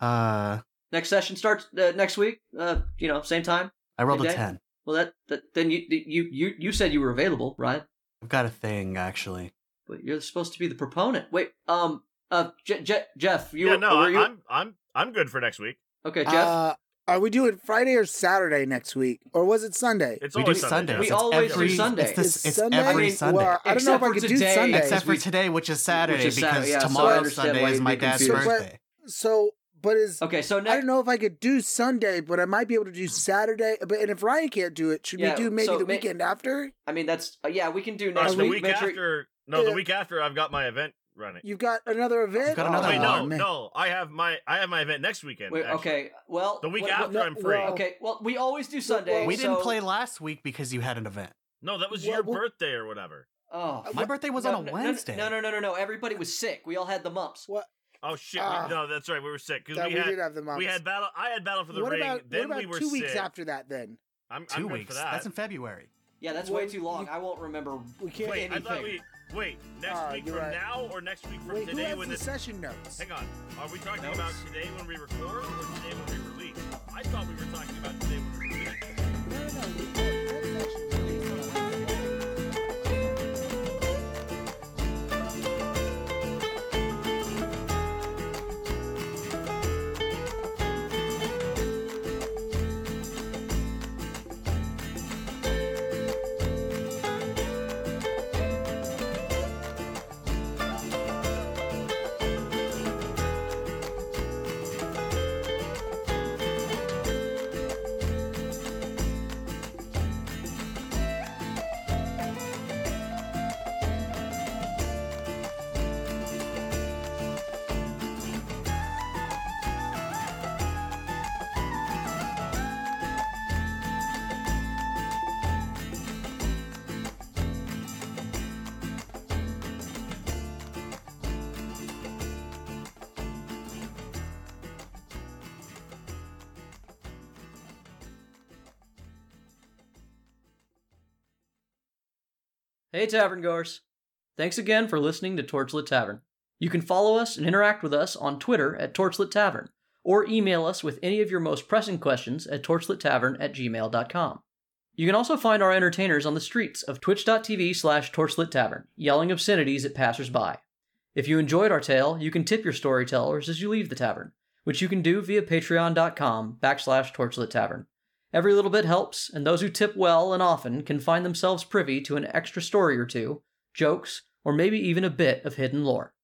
Uh, Next session starts uh, next week. Uh, you know, same time. I rolled a Okay. 10. Well, that, that then you you you you said you were available, right? I've got a thing, actually. But you're supposed to be the proponent. Wait, um, uh, Je- Je- Jeff, you yeah, no, were I, you? I'm I'm I'm good for next week. okay, Jeff. Uh, are we doing Friday or Saturday next week, or was it Sunday? It's we do always Sundays. We It's always do Sunday. It's, this, it's Sunday? every I mean, Sunday. well, I don't know if for I could do. Sunday. Except for today, which is Saturday, is Saturday, because yeah, tomorrow understand Sunday is my be dad's confused. birthday. So, but is okay, so I don't know if I could do Sunday, but I might be able to do Saturday. But and if Ryan can't do it, should Yeah, we do maybe so the may- weekend after? I mean, that's uh, yeah. We can do Uh, next the week. week sure- after, no, the week after, I've got my event running. You've got another event. You've got Oh, another Wait, one. no, man. no. I have my I have my event next weekend. Wait, okay. Well, The week what- after, what- I'm free. well- Okay. Well, we always do Sunday. We didn't so- play last week because you had an event. No, that was Well, your well- birthday or whatever. Oh, My birthday was no, on a no, Wednesday. No, no, no, no, no. Everybody was sick. We all had the mumps. What? Oh shit! Ah. we, no, that's right. We were sick because we, we had did have the we had battle. I had battle for the what ring. about then what about we were two weeks after that? Then I'm, Two I'm good weeks. for that. That's in February. Yeah, that's Well, way too long. you- I won't remember. we can't. Wait, I thought anything. we wait next Ah, week from right. now or next week from Wait, who today has when the this. session notes? Hang on, are we talking Notes? about today when we record or today when we release? I thought we were talking about today when we release. No, no, no. Hey, tavern goers. Thanks again for listening to Torchlit Tavern. You can follow us and interact with us on Twitter at Torchlit Tavern, or email us with any of your most pressing questions at torchlittavern at gmail.com. You can also find our entertainers on the streets of twitch.tv slash torchlittavern, yelling obscenities at passersby. If you enjoyed our tale, you can tip your storytellers as you leave the tavern, which you can do via patreon.com backslash torchlittavern. Every little bit helps, and those who tip well and often can find themselves privy to an extra story or two, jokes, or maybe even a bit of hidden lore.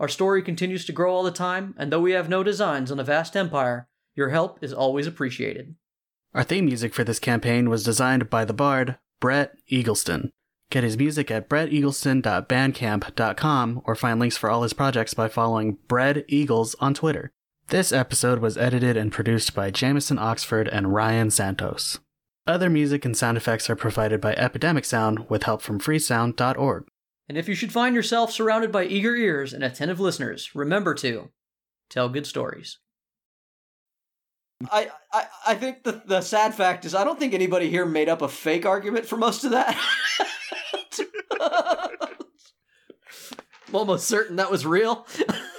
Our story continues to grow all the time, and though we have no designs on a vast empire, your help is always appreciated. Our theme music for this campaign was designed by the bard, Brett Eagleston. Get his music at bretteagleston.bandcamp.com or find links for all his projects by following Brett Eagles on Twitter. This episode was edited and produced by Jamison Oxford and Ryan Santos. Other music and sound effects are provided by Epidemic Sound with help from freesound.org. And if you should find yourself surrounded by eager ears and attentive listeners, remember to tell good stories. I, I, I think the, the sad fact is I don't think anybody here made up a fake argument for most of that. I'm almost certain that was real.